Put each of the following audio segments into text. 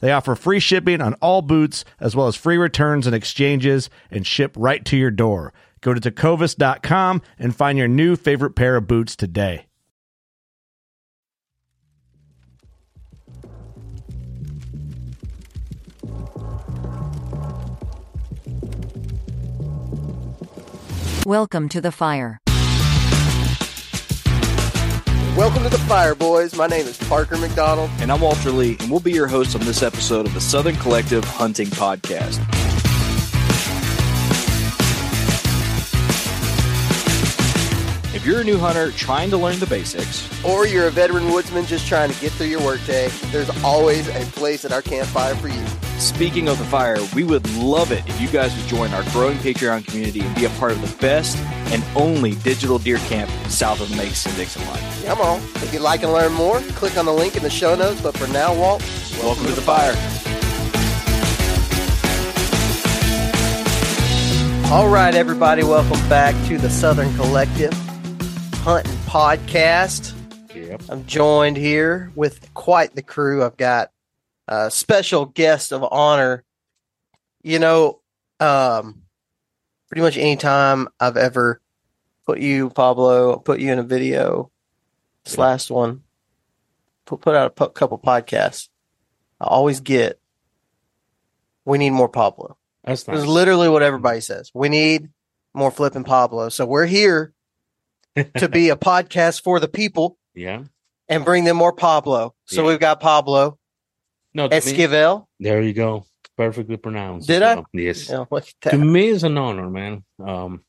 They offer free shipping on all boots, as well as free returns and exchanges, and ship right to your door. Go to tecovas.com and find your new favorite pair of boots today. Welcome to the fire. Welcome to the Fire, boys. My name is Parker McDonald. And I'm Walter Lee, and we'll be your hosts on this episode of the Southern Collective Hunting Podcast. You're a new hunter trying to learn the basics, Or you're a veteran woodsman just trying to get through your workday, there's always a place at our campfire for you. speaking of the fire, we would love it if you guys would join our growing Patreon community and be a part of the best and only digital deer camp south of the Mason Dixon line. Come on. If you'd like to learn more, click on the link in the show notes. But for now, Walt, Welcome to the fire. All right, everybody, welcome back to the Southern Collective Hunting Podcast. Yep. I'm joined here with quite the crew. I've got a special guest of honor. You know, um, pretty much any time I've ever put you, Pablo, put you in a video, this Yeah. last one, put, put out a couple podcasts, I always get, we need more Pablo. That's It's nice. literally what everybody says. We need more flipping Pablo. So we're here to be a podcast for the people yeah. and bring them more Pablo. So Yeah. we've got Pablo No, to me, there you go. Perfectly pronounced. Did I? Yes. Yeah, To me, it's an honor, man. Um,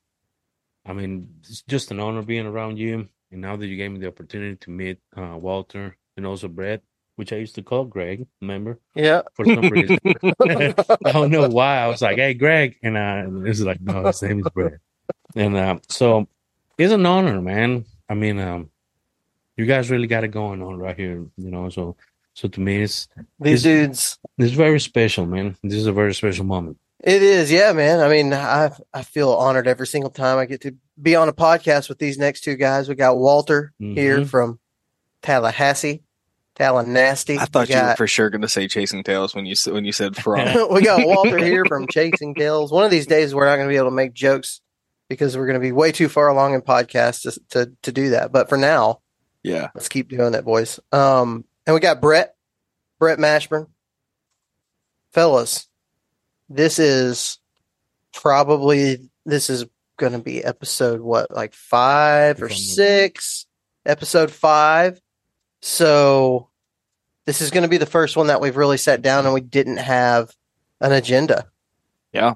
I mean, it's just an honor being around you. And now that you gave me the opportunity to meet uh, Walter and also Brett, which I used to call Greg, remember? Yeah. For some reason. I don't know why. I was like, hey, Greg. And uh, it's like, no, his name is Brett. And uh, so it's an honor, man. I mean, um, you guys really got it going on right here, you know. So, so to me, it's These Is- dudes. it's very special, man. This is a very special moment. It is, yeah, man. I mean, I I feel honored every single time I get to be on a podcast with these next two guys. We got Walter here Mhm. from Tallahassee, Tallahassee. I thought we you were for sure going to say chasing tails when you s- when you said from. we got Walter here from Chasing Tails. One of these days, we're not going to be able to make jokes because we're going to be way too far along in podcasts to, to to do that. But for now, yeah, let's keep doing it, boys. Um, and we got Brett, Brett Mashburn, fellas. This is probably this is going to be episode what like five or six, episode five. So this is going to be the first one that we've really sat down and we didn't have an agenda. Yeah.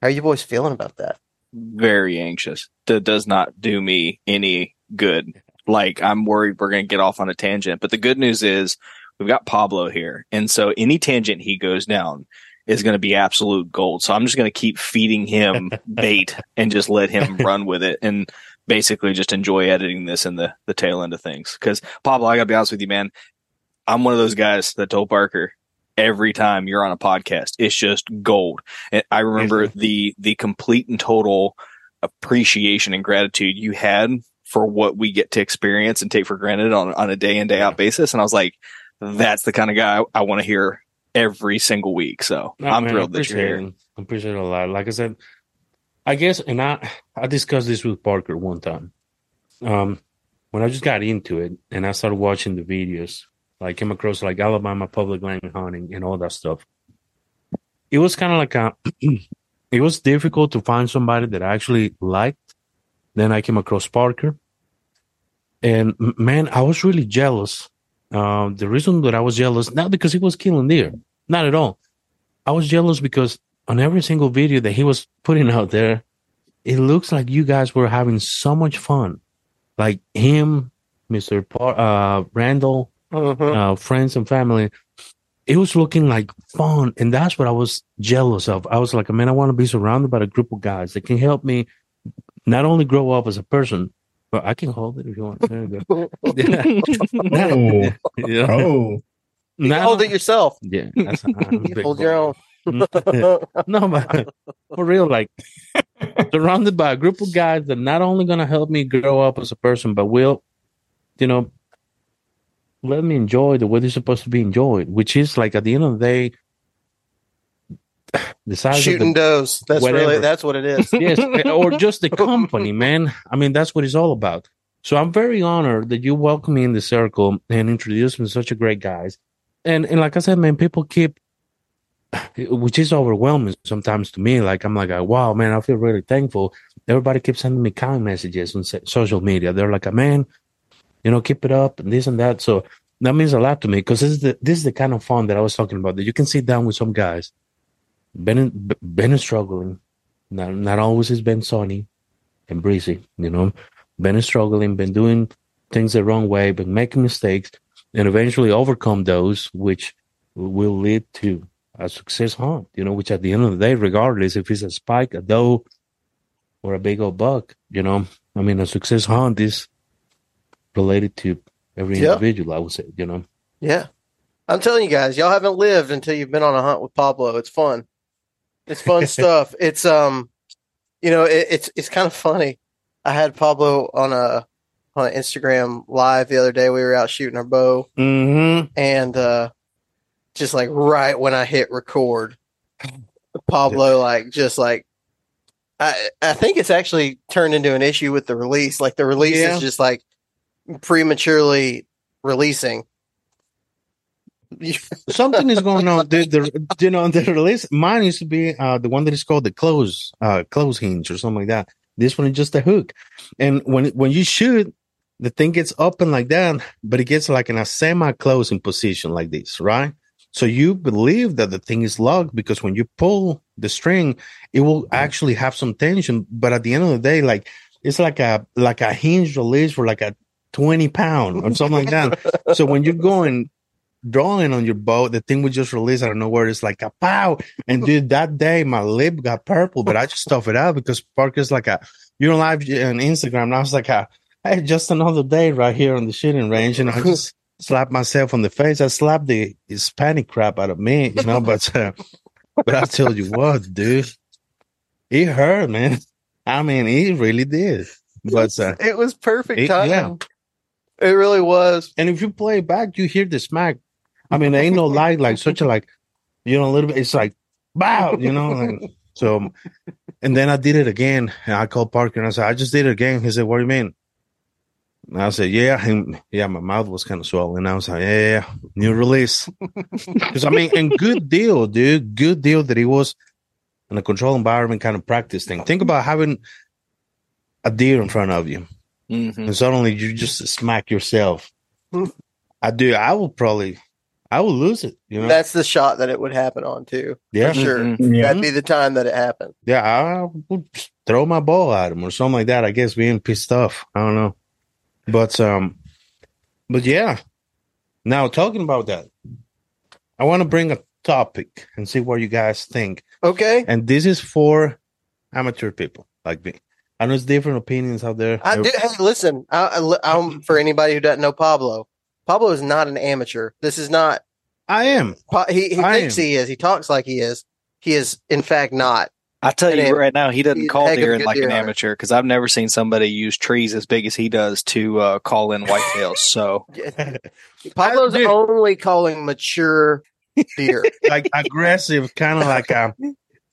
How are you boys feeling about that? Very anxious. That does not do me any good. Like I'm worried we're going to get off on a tangent. But the good news is we've got Pablo here, and so any tangent he goes down is going to be absolute gold. So I'm just going to keep feeding him bait and just let him run with it, and basically just enjoy editing this in the the tail end of things. Because Pablo, I got to be honest with you, man. I'm one of those guys that told Parker every time you're on a podcast. It's just gold. And I remember the the complete and total appreciation and gratitude you had for what we get to experience and take for granted on on a day in day out basis. And I was like, that's the kind of guy I, I want to hear every single week. So No, I'm man, thrilled that you're here. it. I appreciate it a lot. Like I said, I guess, and I I discussed this with Parker one time. Um, when I just got into it and I started watching the videos, like came across like Alabama public land hunting and all that stuff. It was kind of like a, it was difficult to find somebody that I actually liked. Then I came across Parker, and man, I was really jealous. Uh, the reason that I was jealous, not because he was killing deer, not at all. I was jealous because on every single video that he was putting out there, it looks like you guys were having so much fun. Like him, Mr. Par- uh, Randall, Mhm. uh, friends and family. It was looking like fun. And that's what I was jealous of. I was like, man, I want to be surrounded by a group of guys that can help me not only grow up as a person, but I can hold it if you want. There you go. Oh, Yeah. oh, You Not- hold it yourself. Yeah. That's, You hold boy. your own. no, but for real, like surrounded by a group of guys that not only gonna help me grow up as a person, but will, you know, let me enjoy the way they're supposed to be enjoyed, which is like at the end of the day, the size Shooting the does. That's whatever. really that's what it is. yes, or just the company, man. I mean, that's what it's all about. So I'm very honored that you welcome me in the circle and introduce me to such a great guys. And and like I said, man, people keep, which is overwhelming sometimes to me. Like I'm like, wow, man, I feel really thankful. Everybody keeps sending me kind messages on social media. They're like, a man, you know, keep it up and this and that. So that means a lot to me because this is the this is the kind of fun that I was talking about. That you can sit down with some guys, been in, been struggling, not not always has been sunny and breezy, you know. Been struggling, been doing things the wrong way, been making mistakes, and eventually overcome those, which will lead to a success hunt, you know, which at the end of the day, regardless if it's a spike, a doe, or a big old buck, you know, I mean, a success hunt is related to every Yeah. individual, I would say, you know. Yeah. I'm telling you guys, y'all haven't lived until you've been on a hunt with Pablo. It's fun. It's fun stuff. It's um you know, it, it's it's kind of funny. I had Pablo on a on an Instagram live the other day. We were out shooting our bow Mm-hmm. and uh just like right when I hit record, Pablo like just like I I think it's actually turned into an issue with the release. Like the release Yeah. is just like prematurely releasing. something is going on. The, the you know the release mine used to be uh the one that is called the close uh close hinge or something like that. This one is just a hook, and when when you shoot, the thing gets open like that, but it gets like in a semi closing position like this, right? So you believe that the thing is locked because when you pull the string, it will actually have some tension. But at the end of the day, like it's like a like a hinge release for like a twenty pound or something like that. So when you're going drawing on your boat, the thing would just release out of nowhere. It's like a pow. And dude, that day my lip got purple, but I just stuff it out because Parker's like a you're live on Instagram. And I was like a hey, just another day right here on the shooting range. And I just slapped myself on the face. I slapped the Hispanic crap out of me, you know, but uh, but I tell you what, dude, it hurt, man. I mean, it really did. But uh, it was perfect It- time. yeah. It really was. And if you play it back, you hear the smack. I mean, there ain't no lie, like such a like, you know, a little bit. It's like, wow, you know. Like, so, and then I did it again. And I called Parker and I said, I just did it again. He said, What do you mean? And I said, Yeah, and yeah, my mouth was kind of swollen. I was like, Yeah, yeah, new release. Because I mean, and good deal, dude. Good deal that it was in a controlled environment kind of practice thing. Think about having a deer in front of you Mhm. and suddenly you just smack yourself. I do. I will probably, I will lose it. You know. That's the shot that it would happen on too. yeah. For sure. Mhm. yeah. That'd be the time that it happened. Yeah. I would throw my ball at him or something like that. I guess being pissed off. I don't know. But um, but yeah. Now talking about that, I want to bring a topic and see what you guys think. Okay. And this is for amateur people like me. I know it's different opinions out there. I do, hey, listen, I, I, I'm for anybody who doesn't know Pablo. Pablo is not an amateur. This is not I am. Po- He, he I thinks am. he is. He talks like he is. He is, in fact, not. I tell And you it- right now, he doesn't he's call heck of deer good like deer an hunter. amateur because I've never seen somebody use trees as big as he does to uh, call in whitetails. So Pablo's Dude. only calling mature deer. like aggressive, kind of like a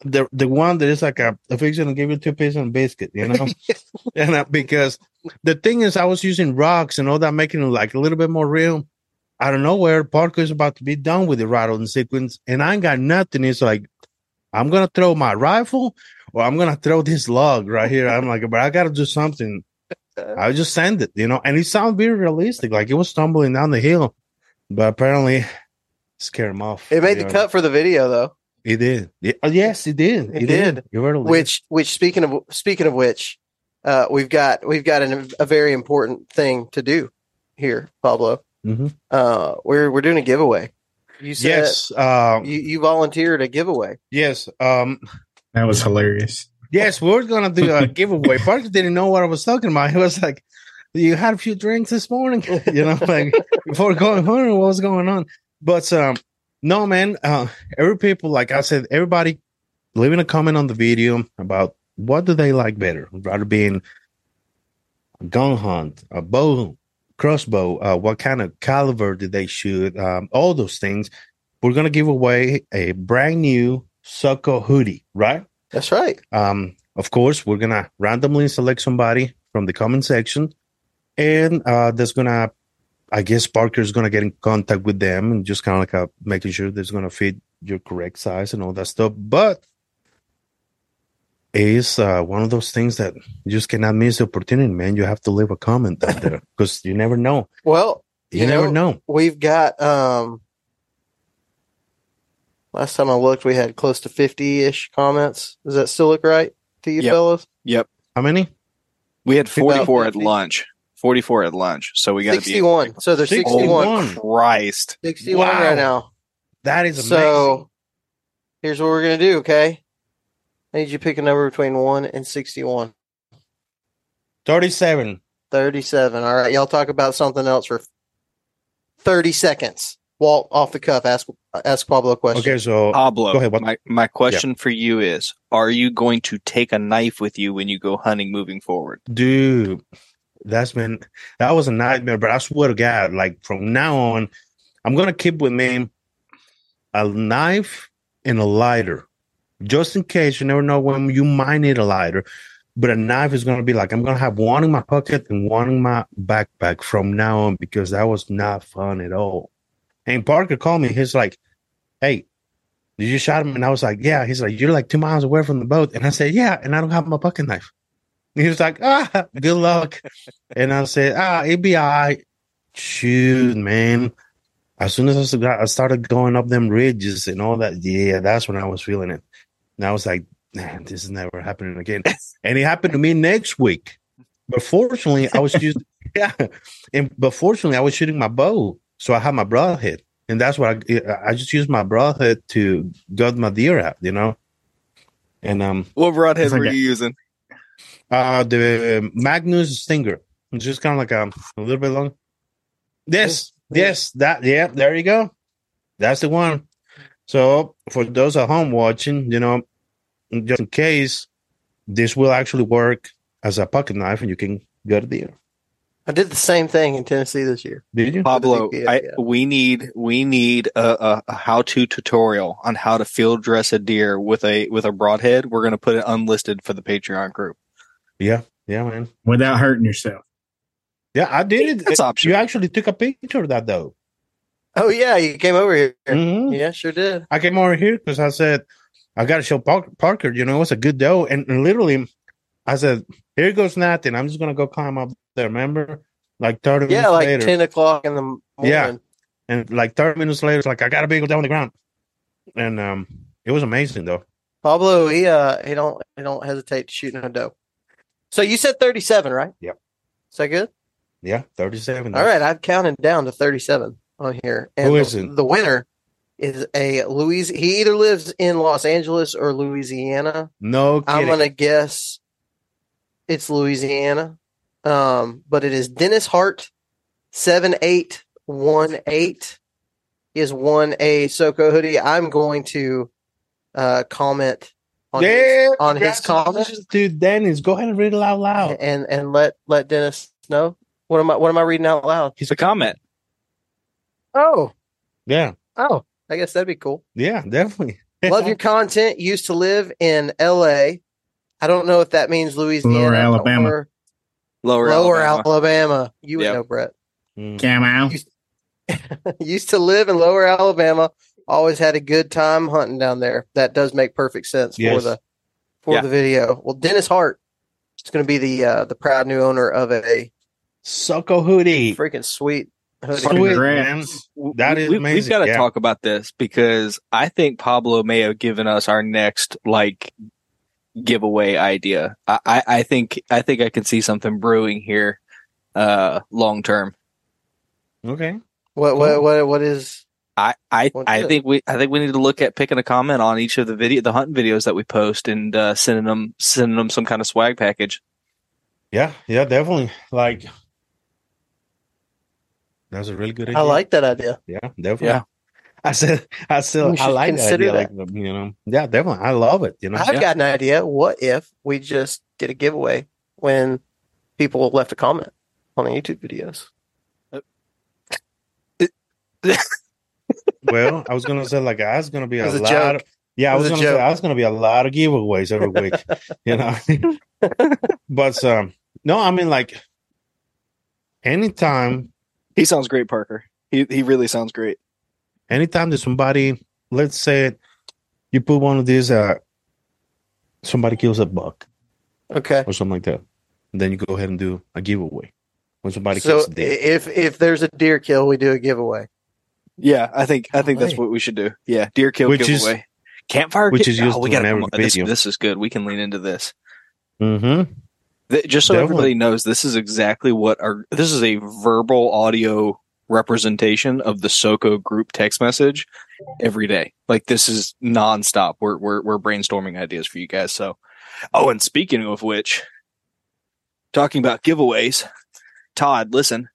the the one that is like a, a fiction to give you two pieces and biscuit, you know. and uh, because the thing is, I was using rocks and all that, making it like a little bit more real. Out of nowhere, Parker's about to be done with the rattle and sequence, and I ain't got nothing. It's like I'm gonna throw my rifle, or I'm gonna throw this log right here. I'm like, but I gotta do something. I just send it, you know, and it sounded very realistic, like it was stumbling down the hill, but apparently scared him off. It made the know. cut for the video though. It did. Yeah, oh, yes, it did. It did. You were Which, which speaking of speaking of which, uh, we've got we've got an, a very important thing to do here, Pablo. Mhm. Uh, we're we're doing a giveaway. You said yes, uh, you, you volunteered a giveaway. yes, um, That was hilarious. yes. We were gonna do a giveaway. Parker didn't know what I was talking about. He was like, "You had a few drinks this morning, you know, like before going home. What was going on?" But um, no, man. Uh, every people, like I said, everybody, leaving a comment on the video about what do they like better, rather being a gun hunt, a bow, crossbow, uh, what kind of caliber did they shoot, um, all those things. We're gonna give away a brand new SoCo hoodie, right? That's right. Um, of course, we're gonna randomly select somebody from the comment section, and uh, that's gonna, I guess, Parker's gonna get in contact with them and just kind of like a, making sure that's gonna fit your correct size and all that stuff. But it's uh, one of those things that you just cannot miss the opportunity, man. You have to leave a comment out there because you never know. Well, You, You never know- know. we've got um last time I looked we had close to 50-ish comments. Does that still look right to you Yep. fellas? yep, How many? we had 44 at lunch. 44 at lunch. So we got to be 61. So there's 61. 61. Christ. 61 Wow. right now. That is amazing. So here's what we're going to do, okay? I need you to pick a number between 1 and 61. Thirty-seven. 37. All right, y'all talk about something else for 30 seconds. Walt, off the cuff, ask ask Pablo a question. Okay, so Pablo, Go ahead, what- my, my question for you is Are you going to take a knife with you when you go hunting moving forward? dude that's been that was a nightmare but i swear to god like from now on i'm gonna keep with me a knife and a lighter. Just in case you never know when you might need a lighter but a knife is gonna be like i'm gonna have one in my pocket and one in my backpack from now on because that was not fun at all. And parker called me he's like hey did you shot him? And i was like yeah. He's like you're like two miles away from the boat. And i said yeah and i don't have my pocket knife he was like, ah, good luck. and I said, ah, it'd be all right. Shoot, man. As soon as I started going up them ridges and all that, yeah, that's when I was feeling it. And I was like, man, this is never happening again. and it happened to me next week. But fortunately, I was using, yeah. And but fortunately, I was shooting my bow. So I had my broadhead. And that's what I, I just used my broadhead to gut my deer out, you know? And, um, What broadhead were you using? Uh, the Magnus Stinger. It's just kind of like a, a little bit long. Yes, yes, that, yeah, there you go. That's the one. So for those at home watching, you know, just in case, this will actually work as a pocket knife and you can gut a deer. I did the same thing in Tennessee this year. Did you? Pablo, Yeah, I, yeah. we need we need a, a, a how-to tutorial on how to field dress a deer with a with a broadhead. We're going to put it unlisted for the Patreon group. Yeah, yeah, man. without hurting yourself. Yeah, I did it. That's optional. You actually took a picture of that though. Oh yeah, you came over here. Mhm. Yeah, sure did. I came over here because I said, I got to show Parker, Parker, you know, it's a good doe. And, and literally, I said, here goes nothing. I'm just going to go climb up there. Remember? Like 30 Yeah, minutes like later. ten o'clock in the morning. Yeah. and like 30 minutes later, it's like, I got to be down on the ground. And um, it was amazing, though. Pablo, he uh he don't he don't hesitate to shoot in a doe. So you said thirty seven, right? Yep. Is that good? Yeah, 37. All right, I've counted down to thirty seven on here. And Who the, it? The winner is a Louis. He either lives in Los Angeles or Louisiana. No kidding. I'm gonna guess it's Louisiana. Um, but it is Dennis Hart, seven eight one eight. He has won a SoCo hoodie. I'm going to uh, comment on his, Yeah, on his comment congratulations to Dennis. Go ahead and read it out loud. and and let let Dennis know. What am I what am I reading out loud? He's a comment. Oh, Yeah, oh, I guess that'd be cool. yeah, definitely. Love your content. Used to live in L.A. I don't know if that means Louisiana Lower Alabama. or Lower, Lower Alabama. Alabama. You would Yep. know, Brett. Mm. Come out. Used to live in Lower Alabama. Always had a good time hunting down there. That does make perfect sense for the for Yeah. the video. Well, Dennis Hart is going to be the uh, the proud new owner of a SoCo hoodie. freaking sweet hoodie. Sweet, man. That is we, amazing. We've got to yeah. talk about this because I think Pablo may have given us our next like giveaway idea. I, I, I think I think I can see something brewing here, uh, long term. Okay. What what what what is? I I, I think we I think we need to look at picking a comment on each of the video the hunting videos that we post and uh, sending them sending them some kind of swag package. Yeah, yeah, definitely. Like that's a really good idea. I like that idea. Yeah, definitely. Yeah. I said, I still, We I should like that consider idea. that. Like, you know, yeah, definitely. I love it. You know, I've Yeah. got an idea. What if we just did a giveaway when people left a comment on the YouTube videos? well, I was gonna say like, I was gonna be It a was a lot. joke. Of, yeah, I was, was gonna say. I was gonna be a lot of giveaways every week. you know, but um, no, I mean like, anytime, He sounds great, Parker. He he really sounds great. anytime that somebody, let's say, you put one of these, uh, somebody kills a buck Okay. or something like that, and then you go ahead and do a giveaway when somebody So kills a deer. if if there's a deer kill, we do a giveaway. Yeah, I think I think that's what we should do. Yeah, deer kill Which is- giveaway. Campfire, which is used oh, we gotta in every up- this, this is good. We can lean into this. Mm-hmm. Th- just so Definitely. everybody knows, this is exactly what our this is a verbal audio representation of the SoCo group text message every day. Like this is nonstop. We're we're we're brainstorming ideas for you guys. So, oh, and speaking of which, talking about giveaways, Todd, listen.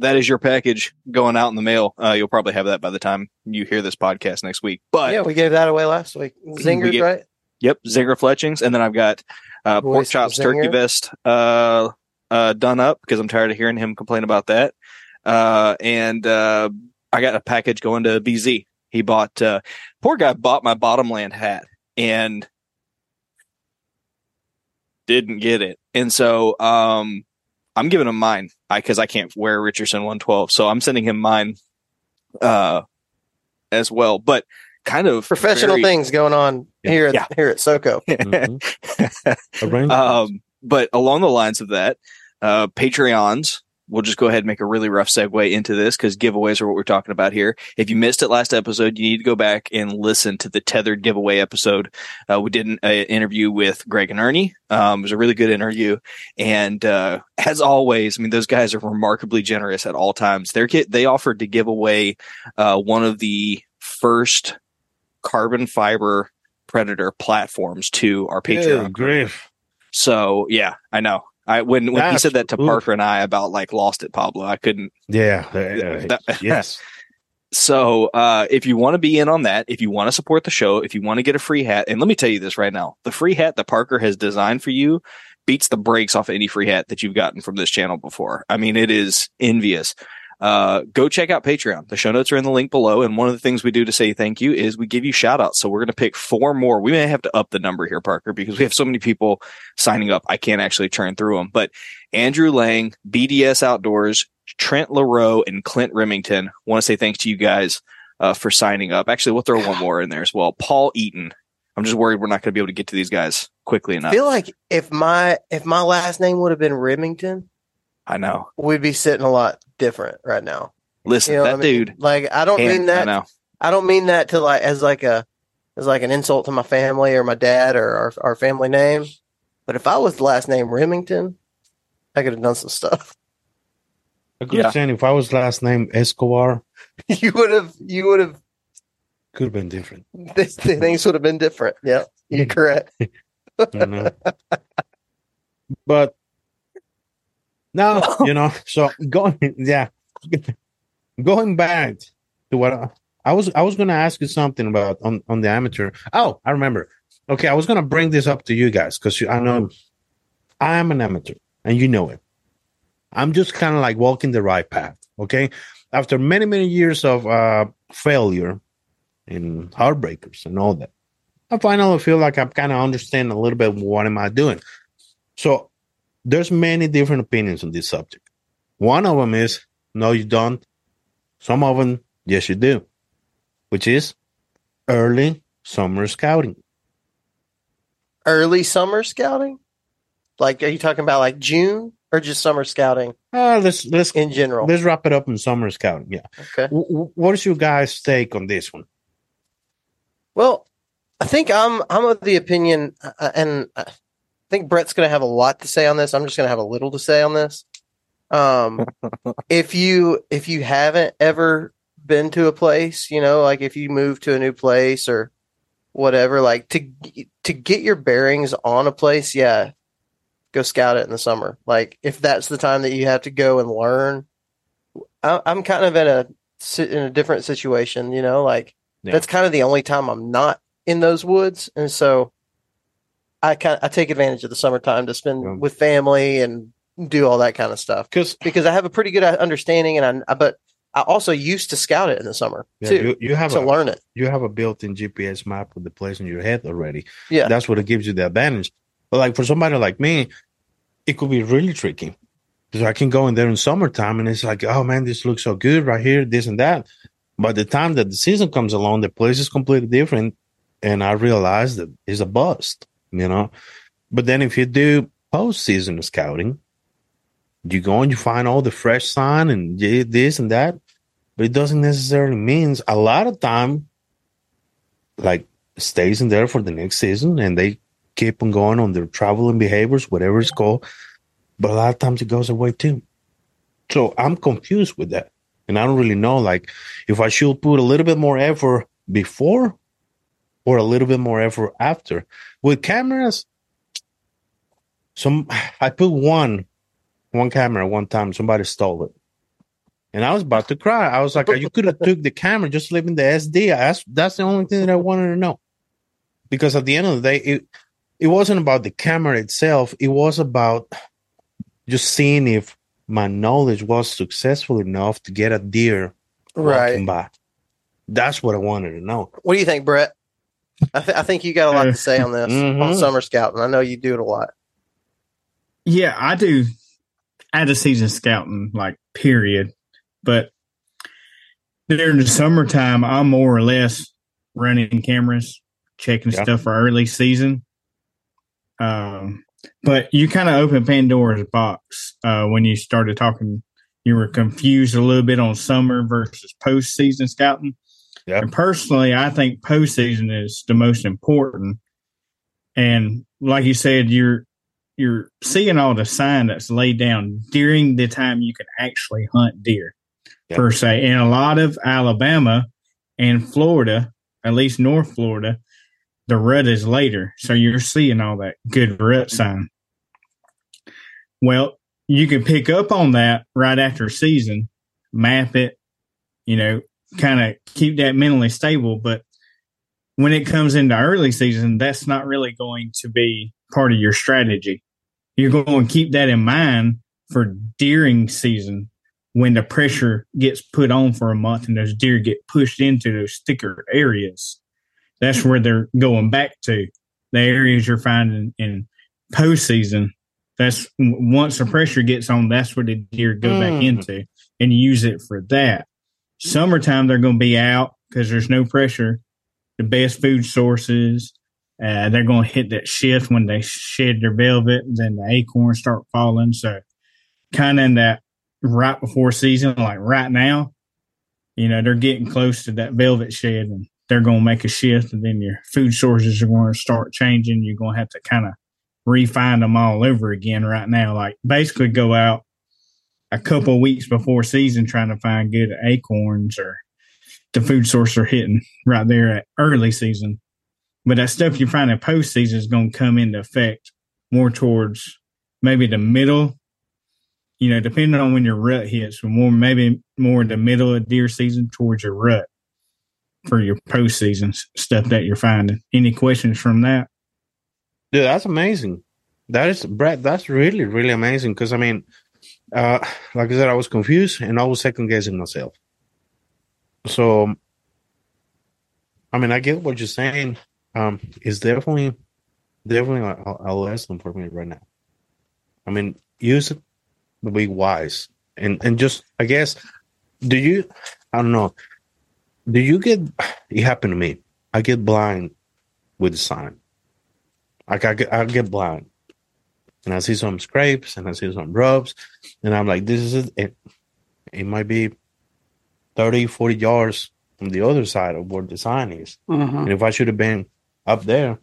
That is your package going out in the mail. Uh, you'll probably have that by the time you hear this podcast next week. But yeah, we gave that away last week. Zingers, get- right? Yep, zinger fletchings, and then I've got uh, pork chops turkey vest uh, uh, done up because I'm tired of hearing him complain about that. Uh, and uh, I got a package going to BZ. He bought uh, poor guy bought my Bottomland hat and didn't get it, and so um, I'm giving him mine because I, can't wear Richardson 112, so I'm sending him mine uh, as well. But kind of Professional very- things going on here at Yeah. here at SoCo. Mm-hmm. Um, but along the lines of that, uh, Patreons, we'll just go ahead and make a really rough segue into this because giveaways are what we're talking about here. If you missed it last episode, you need to go back and listen to the tethered giveaway episode. Uh, we did an uh, interview with Greg and Ernie. Um, it was a really good interview. And, uh, as always, I mean, those guys are remarkably generous at all times. They're, they offered to give away, uh, one of the first carbon fiber predator platforms to our Patreon. Grief. So yeah, I know. I when when he said that to. Parker and I about like lost it, Pablo, I couldn't. Yeah. uh, That- yes. So uh, if you want to be in on that, if you want to support the show, if you want to get a free hat, and let me tell you this right now, the free hat that Parker has designed for you beats the brakes off any free hat that you've gotten from this channel before. I mean, it is envious. Uh, go check out Patreon. The show notes are in the link below. And one of the things we do to say thank you is we give you shout outs. So we're going to pick four more. We may have to up the number here, Parker, because we have so many people signing up. I can't actually turn through them, but Andrew Lang, BDS Outdoors, Trent LaRoe, and Clint Remington want to say thanks to you guys, uh, for signing up. Actually, we'll throw one more in there as well. Paul Eaton. I'm just worried we're not going to be able to get to these guys quickly enough. I feel like if my if my last name would have been Remington, I know. we'd be sitting a lot different right now. Listen, You know that I mean? dude. Like I don't can- mean I that know. I don't mean that to like as like a as like an insult to my family or my dad or our, our family name. But if I was the last name Remington, I could have done some stuff. I could Yeah. have saying if I was last name Escobar, You would have you would have could have been different. this, things would have been different. Yeah, you're correct. You know? but no, you know, so going, yeah, going back to what I, I was, I was going to ask you something about on on the amateur. Oh, I remember. Okay, I was going to bring this up to you guys because I know I am an amateur and you know it. I'm just kind of like walking the right path. Okay, after many many years of uh, failure and heartbreakers and all that, I finally feel like I'm kind of understanding a little bit what am I doing. So there's many different opinions on this subject. One of them is no, you don't. Some of them, yes, you do, which is early summer scouting. Early summer scouting? Like, are you talking about like June or just summer scouting Uh, let's let's in general? let's wrap it up in summer scouting. Yeah. Okay. W- what is your guys' take on this one? Well, I think I'm I'm of the opinion, uh, and I think Brett's going to have a lot to say on this. I'm just going to have a little to say on this. Um, if you if you haven't ever been to a place, you know, like if you move to a new place or whatever, like to to get your bearings on a place, yeah, go scout it in the summer. Like if that's the time that you have to go and learn, I, I'm kind of in a in a different situation, you know, like Yeah. that's kind of the only time I'm not in those woods, and so I kind I take advantage of the summertime to spend Yeah. with family and do all that kind of stuff Because because I have a pretty good uh, understanding, and I but I also used to scout it in the summer too you, you have to a learn it. you have a built-in GPS map with the place in your head already. Yeah. That's what it gives you the advantage. But like for somebody like me, it could be really tricky. Because I can go in there in summertime and it's like, oh man, this looks so good right here, this and that. By the time that the season comes along, the place is completely different. And I realize that it's a bust, you know. But then if you do post-season scouting, you go and you find all the fresh sign and this and that. But it doesn't necessarily means a lot of time like stays in there for the next season and they keep on going on their traveling behaviors, whatever it's called. But a lot of times it goes away too. So I'm confused with that. And I don't really know like if I should put a little bit more effort before or a little bit more effort after. With cameras, some I put one one camera one time, somebody stole it. And I was about to cry. I was like, you could have took the camera, just leaving the SD. That's that's the only thing that I wanted to know. Because at the end of the day, it it wasn't about the camera itself. It was about just seeing if my knowledge was successful enough to get a deer walking Right. by. That's what I wanted to know. What do you think, Brett? I, th- I think you got a lot to say on this on Mhm. summer scouting. I know you do it a lot. Yeah, I do out of season scouting, like period. But during the summertime, I'm more or less running cameras, checking Yeah. stuff for early season. Um, but you kind of open Pandora's box uh, when you started talking. You were confused a little bit on summer versus postseason scouting. Yeah. And personally, I think postseason is the most important. And like you said, you're you're seeing all the sign that's laid down during the time you can actually hunt deer Yeah. per se. In a lot of Alabama and Florida, at least North Florida, the rut is later. So you're seeing all that good rut sign. Well, you can pick up on that right after season, map it, you know, kind of keep that mentally stable. But when it comes into early season, that's not really going to be part of your strategy. You're going to keep that in mind for deering season when the pressure gets put on for a month and those deer get pushed into those thicker areas. That's where they're going back to the areas you're finding in postseason. That's once the pressure gets on, that's where the deer go back Mm. into and use it for that. Summertime, they're going to be out because there's no pressure. The best food sources, uh, they're going to hit that shift when they shed their velvet, and then the acorns start falling. So, kind of in that right before season, like right now, you know, they're getting close to that velvet shed and they're going to make a shift, and then your food sources are going to start changing. You're going to have to kind of refine them all over again right now. Like, basically, go out a couple weeks before season trying to find good acorns or the food source are hitting right there at early season. But that stuff you find in postseason is going to come into effect more towards maybe the middle you know, depending on when your rut hits, more maybe more in the middle of deer season towards your rut for your postseason stuff that you're finding. Any questions from that? Dude, that's amazing. That is, Brett, that's really, really amazing. Because, I mean, uh, like I said, I was confused and I was second guessing myself. So, I mean, I get what you're saying. Um, it's definitely, definitely a, a lesson for me right now. I mean, use it, but be wise, and and just, I guess, do you? I don't know. Do you get? It happened to me. I get blind with the sign. Like I get, I get blind, and I see some scrapes and I see some rubs, and I'm like, this is it. It might be 30, 40 yards from the other side of where the sign is. And if I should have been up there,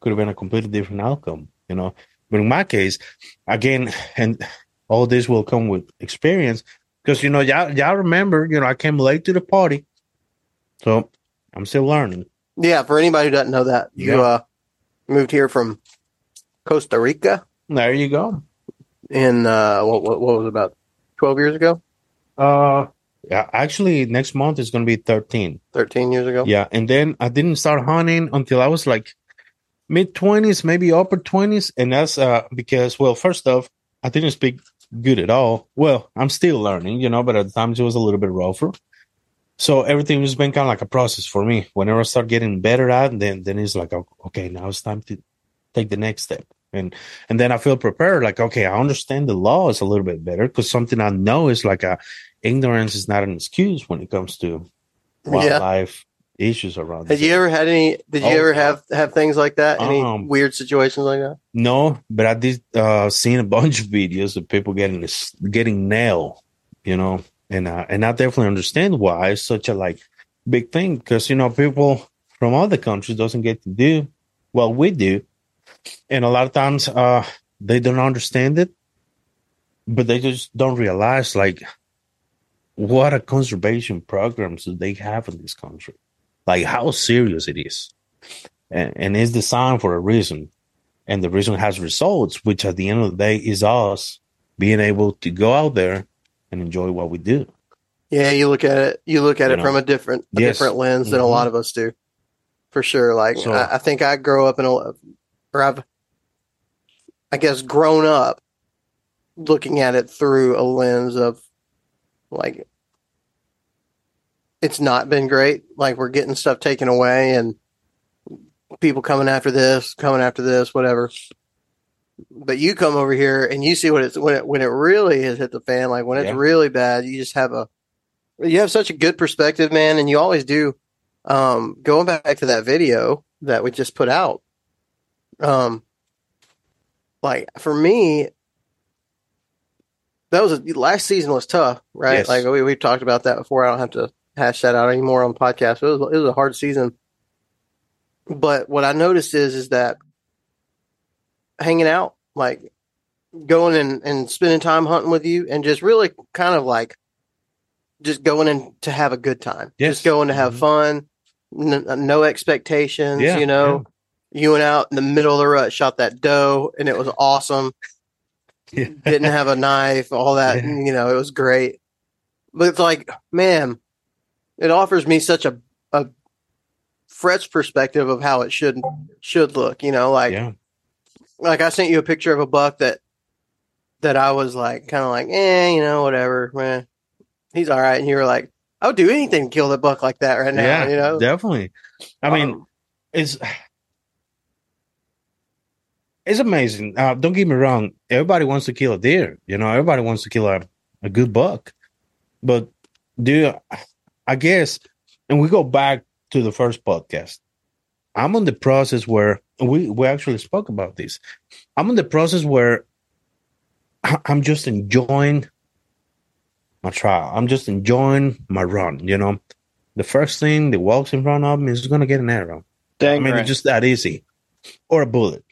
could have been a completely different outcome, you know. But in my case, again, and all this will come with experience because you know, y'all, y'all remember, you know, I came late to the party, so I'm still learning. Yeah, for anybody who doesn't know that, you uh, moved here from Costa Rica There you go. in uh, what, what, what was it, about twelve years ago, Uh, yeah, actually, next month is gonna be 13. thirteen years ago. Yeah, and then I didn't start hunting until I was like mid twenties, maybe upper twenties, and that's uh because well, first off, I didn't speak good at all. Well, I'm still learning, you know, but at the time it was a little bit rougher. So everything has been kind of like a process for me. Whenever I start getting better at, then then it's like oh, okay, now it's time to take the next step. And and then I feel prepared, like okay, I understand the laws a little bit better because something I know is like a ignorance is not an excuse when it comes to Yeah. wildlife issues around. Had the you ever had any? Did you Oh, ever have have things like that? Any Um, weird situations like that? No, but I did uh seen a bunch of videos of people getting this getting nailed, you know, and uh, and I definitely understand why it's such a like big thing because you know people from other countries doesn't get to do what we do, and a lot of times uh they don't understand it, but they just don't realize like what a conservation programs do they have in this country, like how serious it is, and, and it's designed for a reason and the reason has results, which at the end of the day is us being able to go out there and enjoy what we do. Yeah, you look at it. You look at You it know. from a different a Yes. different lens than a Mhm. lot of us do, for sure. Like So- I, I think I grow up in a, or I've, I guess, grown up looking at it through a lens of, like, it's not been great. Like we're getting stuff taken away and people coming after this, coming after this, whatever. But you come over here and you see what it's when it when it really has hit the fan, like when it's Yeah. really bad, you just have a you have such a good perspective, man, and you always do. Um, going back to that video that we just put out, um, like for me, that was a, last season was tough, right? Yes. Like we we've talked about that before. I don't have to hash that out anymore on the podcast. It was it was a hard season, but what I noticed is is that hanging out, like going and, and spending time hunting with you, and just really kind of like just going in to have a good time, Yes. just going to have Mhm. fun, n- no expectations, Yeah, you know. You went out in the middle of the rut, shot that doe, and it was awesome. Yeah. Didn't have a knife, all that, Yeah. you know, it was great. But it's like, man, it offers me such a a fresh perspective of how it should should look. You know, like yeah. like I sent you a picture of a buck that that I was like kind of like, eh, you know, whatever, man. He's all right, and you were like, I would do anything to kill that buck like that right now. yeah, you know, definitely. I mean, Um, it's it's amazing. Uh, don't get me wrong. Everybody wants to kill a deer. You know, everybody wants to kill a, a good buck. But do I guess, and we go back to the first podcast. I'm on the process where we we actually spoke about this. I'm on the process where I'm just enjoying my trial. I'm just enjoying my run. You know, the first thing that walks in front of me is going to get an arrow. Dang I mean, right. it's just that easy, or a bullet.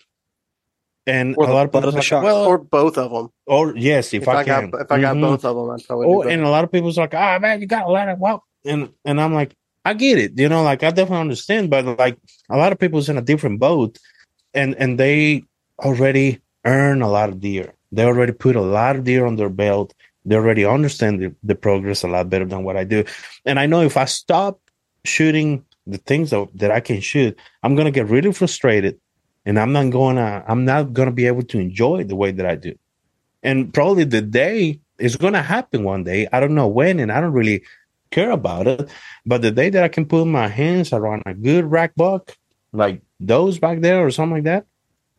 And Or a lot of butt people of a like, well, or both of them. or yes, if, If, I, I, can. got if I got Mhm. both of them, I'd probably. Oh, do and a lot of people's like, ah, man, you got a lot of well, and and I'm like, I get it, you know, like I definitely understand, but like a lot of people's in a different boat, and and they already earn a lot of deer. They already put a lot of deer on their belt. They already understand the, the progress a lot better than what I do. And I know if I stop shooting the things that, that I can shoot, I'm gonna get really frustrated and I'm not gonna I'm not gonna be able to enjoy it the way that I do. And probably the day is gonna happen one day. I don't know when and I don't really care about it. But the day that I can put my hands around a good rack buck, like those back there or something like that,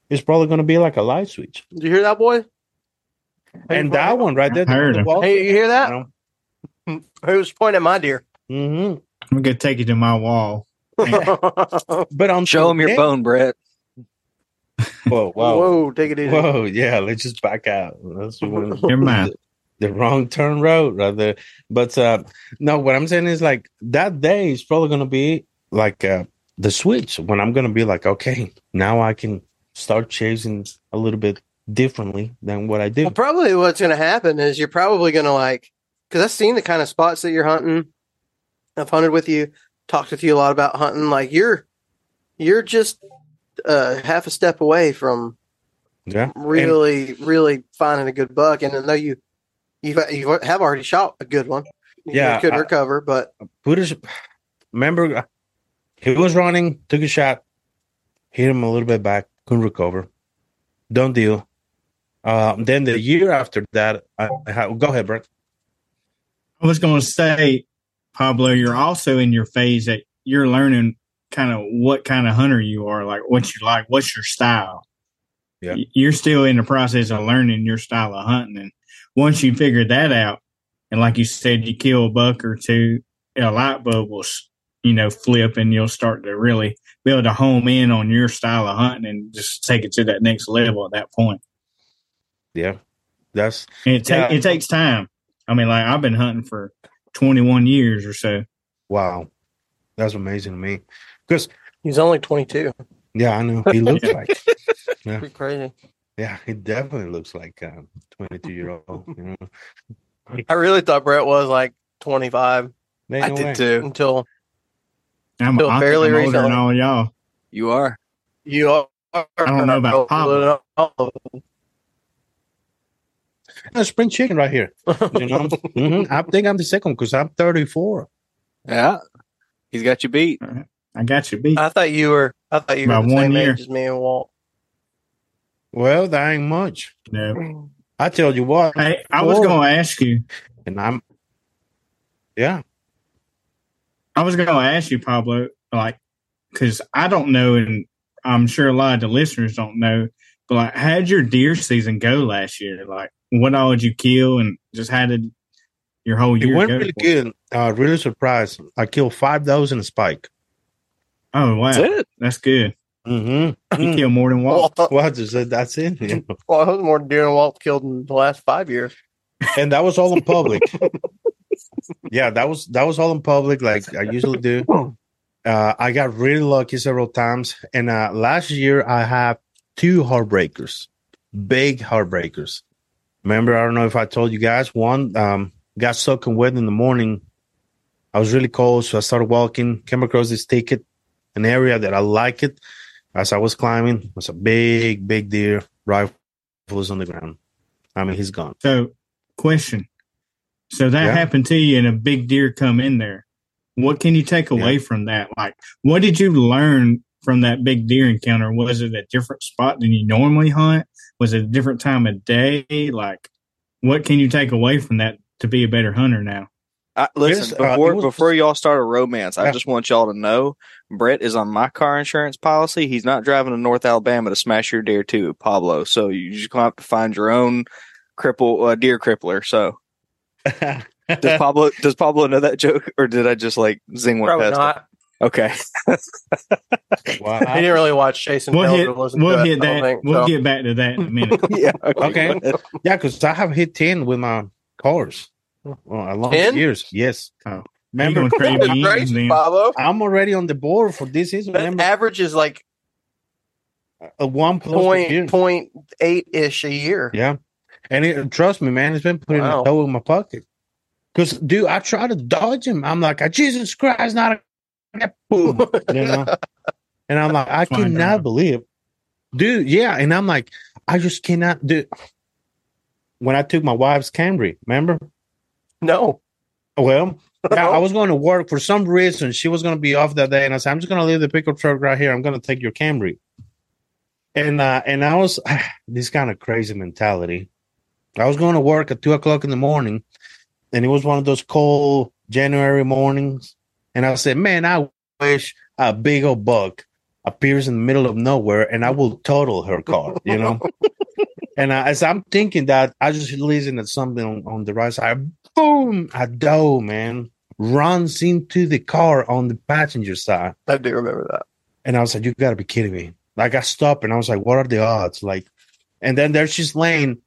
it's probably gonna be like a light switch. Did you hear that, boy? And that one right there, I heard the wall, Hey, you hear you that? know? Who pointing my deer? Mhm. I'm gonna take you to my wall. But I'm Show him your bone, Brett. Whoa, wow. Whoa, take it easy. Whoa, yeah, let's just back out. That's one of Never the, the wrong turn road rather. But uh no, what I'm saying is like that day is probably gonna be like uh the switch when I'm gonna be like, okay, now I can start chasing a little bit differently than what I do. Well, probably what's going to happen is you're probably going to like, because I've seen the kind of spots that you're hunting. I've hunted with you, talked with you a lot about hunting. Like you're, you're just uh, half a step away from Yeah. really, really finding a good buck. And I know you, you you have already shot a good one. You Yeah, couldn't I- recover, but Buddhist, remember, uh, he was running, took a shot, hit him a little bit back, couldn't recover. Done deal. Um, then the year after that, I, I go ahead, Brett. I was going to say, Pablo, you're also in your phase that you're learning kind of what kind of hunter you are, like what you like, what's your style. Yeah. You're still in the process of learning your style of hunting. And once you figure that out, and like you said, you kill a buck or two, a light bulb will, you know, flip and you'll start to really be able to home in on your style of hunting and just take it to that next level at that point. Yeah, that's And it, ta- Yeah. it takes time. I mean, like I've been hunting for 21 years or so. wow, that's amazing to me. Because he's only 22. yeah, I know he looks like Pretty crazy. yeah, he definitely looks like a twenty-two year old. You know, I really thought Brett was like 25 Ain't I no did way. too. until I'm, Still I'm, fairly I'm older recently. than all y'all. You are. you are. I don't know about Pablo. A spring chicken right here. You know, Mhm. I think I'm the second because I'm thirty-four. Yeah. He's got you beat. I got you beat. I thought you were. I thought you were About the one same year. age as me and Walt. Well, that ain't much. no. I tell you what, Hey, I was going to ask you. and I'm yeah. I was going to ask you, Pablo, like, because I don't know, and I'm sure a lot of the listeners don't know, but like, how'd your deer season go last year? Like, what all did you kill, and just how did your whole year? It year went go? really for you? good. Uh, really surprised. I killed five dozen spike. Oh wow, That's it. that's good. Mm-hmm. You kill more than Walt. Walt, Well, just said that's it. you know. well, I was more deer than Walt killed in the last five years. And that was all in public. yeah, that was that was all in public, like I usually do. Uh, I got really lucky several times, and uh, last year I have two heartbreakers, big heartbreakers. Remember, I don't know if I told you guys. One um, got soaking wet in the morning. I was really cold, so I started walking. Came across this thicket, an area that I like it. As I was climbing, it was a big, big deer. Rifles on the ground. I mean, he's gone. So, question. So that Yeah. happened to you, and a big deer come in there. What can you take away from that? Like, what did you learn from that big deer encounter? Was it a different spot than you normally hunt? Was it a different time of day? Like, what can you take away from that to be a better hunter now? I, listen, Yes, uh, before it was- before y'all start a romance, I just want y'all to know Brett is on my car insurance policy. He's not driving to North Alabama to smash your deer too, Pablo. So you just gonna have to find your own cripple uh, deer crippler. So does Pablo does Pablo know that joke, or did I just like zing one Probably past? not. him? Okay, wow. He didn't really watch Chasing We'll Tails hit, or we'll hit it, I don't that. think, we'll so. get back to that in a minute. yeah, Okay. Yeah, because I have hit 10 with my cars well, a long 10? years. Yes. Oh. Remember, You gonna trade That's me in, crazy, then? Pablo. I'm already on the board for this season. That Remember, average is like a one plus a year. point point eight ish a year. Yeah. And it, trust me, man, it's been putting Wow. a toe in my pocket. Because, dude, I try to dodge him. I'm like, Jesus Christ, not a boom, you know? And I'm like, I Fine, cannot bro. believe, dude. Yeah. And I'm like, I just cannot do. when I took my wife's Camry. Remember? No. Well, yeah, I was going to work for some reason. She was going to be off that day, and I said, "I'm just going to leave the pickup truck right here. I'm going to take your Camry." And uh, and I was this kind of crazy mentality. I was going to work at two o'clock in the morning, and it was one of those cold January mornings. And I said, "Man, I wish a big old buck appears in the middle of nowhere, and I will total her car." You know. and uh, as I'm thinking that, I just listen at something on, on the right side. Boom! A doe man runs into the car on the passenger side. I do remember that. And I was like, you got to be kidding me. Like, I stopped and I was like, what are the odds? Like, and then there's she's laying.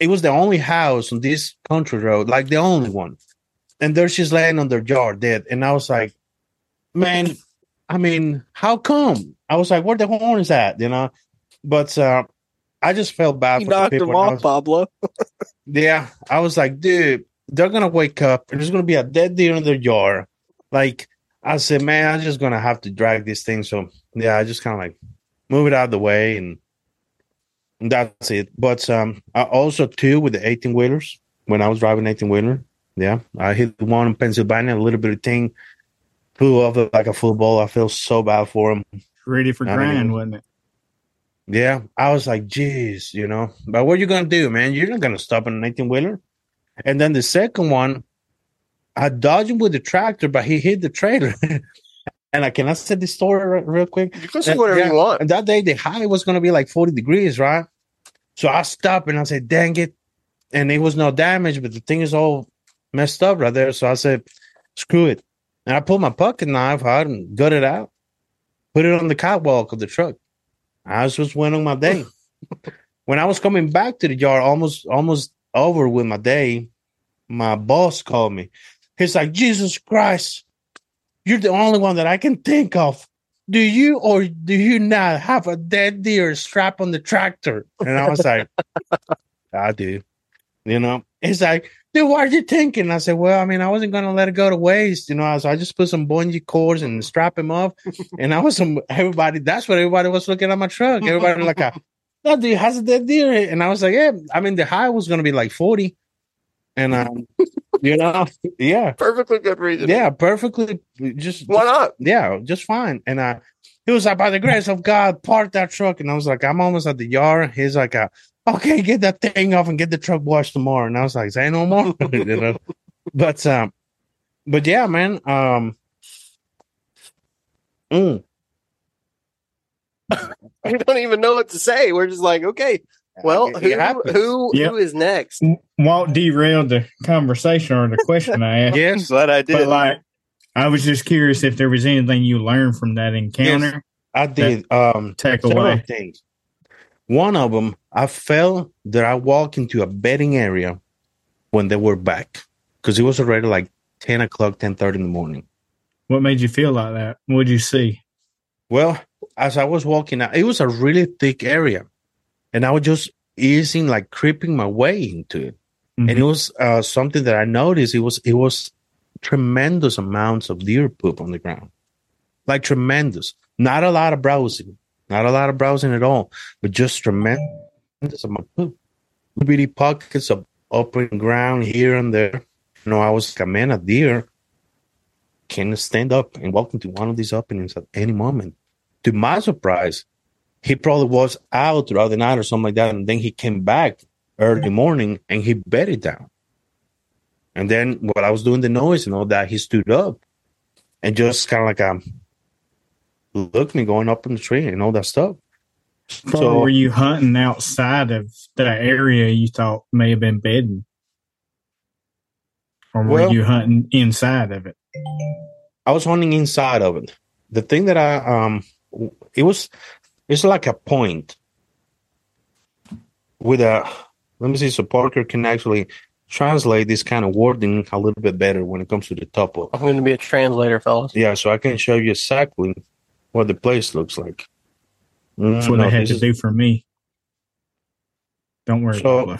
It was the only house on this country road, like the only one. And there she's laying on their yard dead. And I was like, man, I mean, how come? I was like, where the horn is at? You know? But uh, I just felt bad You for the knocked people. him off, was- Pablo. yeah, I was like, dude, they're gonna wake up and there's gonna be a dead deer in their yard. Like, I said, man, I'm just gonna have to drag this thing. So yeah, I just kind of like move it out of the way and that's it. But um, I also too with the 18 wheelers when I was driving 18 wheeler. Yeah, I hit one in Pennsylvania, a little bit of thing flew off like a football. I feel so bad for him. Ready for I mean, wasn't it? Yeah, I was like, geez, you know, but what are you gonna do, man? You're not gonna stop on an 18 wheeler. And then the second one, I dodged him with the tractor, but he hit the trailer. and I cannot say this story real quick? You can say whatever you want. And that day the high was gonna be like 40 degrees, right? So I stopped and I said, dang it. And it was no damage, but the thing is all messed up right there. So I said, screw it. And I pulled my pocket knife out and got it out, put it on the catwalk of the truck. I was just went on my day. when I was coming back to the yard, almost almost over with my day, my boss called me. He's like, Jesus Christ, you're the only one that I can think of. Do you or do you not have a dead deer strapped on the tractor? And I was like, I do. You know, he's like, dude, what are you thinking? I said, well, I mean, I wasn't gonna let it go to waste, you know. So I just put some bungee cords and strap him up, and I was some everybody. That's what everybody was looking at my truck. Everybody like, a, that dude has a dead deer, and I was like, yeah. I mean, the high was gonna be like forty, and um, you know, yeah, Perfectly good reason. yeah, perfectly, just Why not? yeah, just fine. And uh he was like, by the grace of God, park that truck. And I was like, I'm almost at the yard. He's like, uh, okay, get that thing off and get the truck washed tomorrow. And I was like, say no more. you know? But um, but yeah, man. Um mm, We don't even know what to say. We're just like, okay, well, who who Yep. who is next? Walt derailed the conversation or the question I asked. Yes, Glad I did. But like, I was just curious if there was anything you learned from that encounter. I did. Um Take away. things. One of them, I felt that I walked into a bedding area when they were back because it was already like 10 o'clock, 10 30 in the morning. What made you feel like that? What did you see? Well, as I was walking out, it was a really thick area, and I was just easing, like creeping my way into it. And it was uh, something that I noticed. It was it was tremendous amounts of deer poop on the ground, like tremendous. Not a lot of browsing, not a lot of browsing at all, but just tremendous amount of. Bitty pockets of open ground here and there. You know, I was like, a man, a deer can stand up and walk into one of these openings at any moment. To my surprise, he probably was out throughout the night or something like that, and then he came back early morning and he bedded down. And then while I was doing the noise and all that, he stood up and just kind of like um looked me going up in the tree and all that stuff. Or So were you hunting outside of that area you thought may have been bedding? Or were Well- you hunting inside of it? I was hunting inside of it. The thing that I um it was it's like a point with a let me see so Parker can actually translate this kind of wording a little bit better when it comes to the topo. I'm going to be a translator, fellas. Yeah, so I can show you exactly what the place looks like. That's what no, they had to is- do for me. Don't worry So-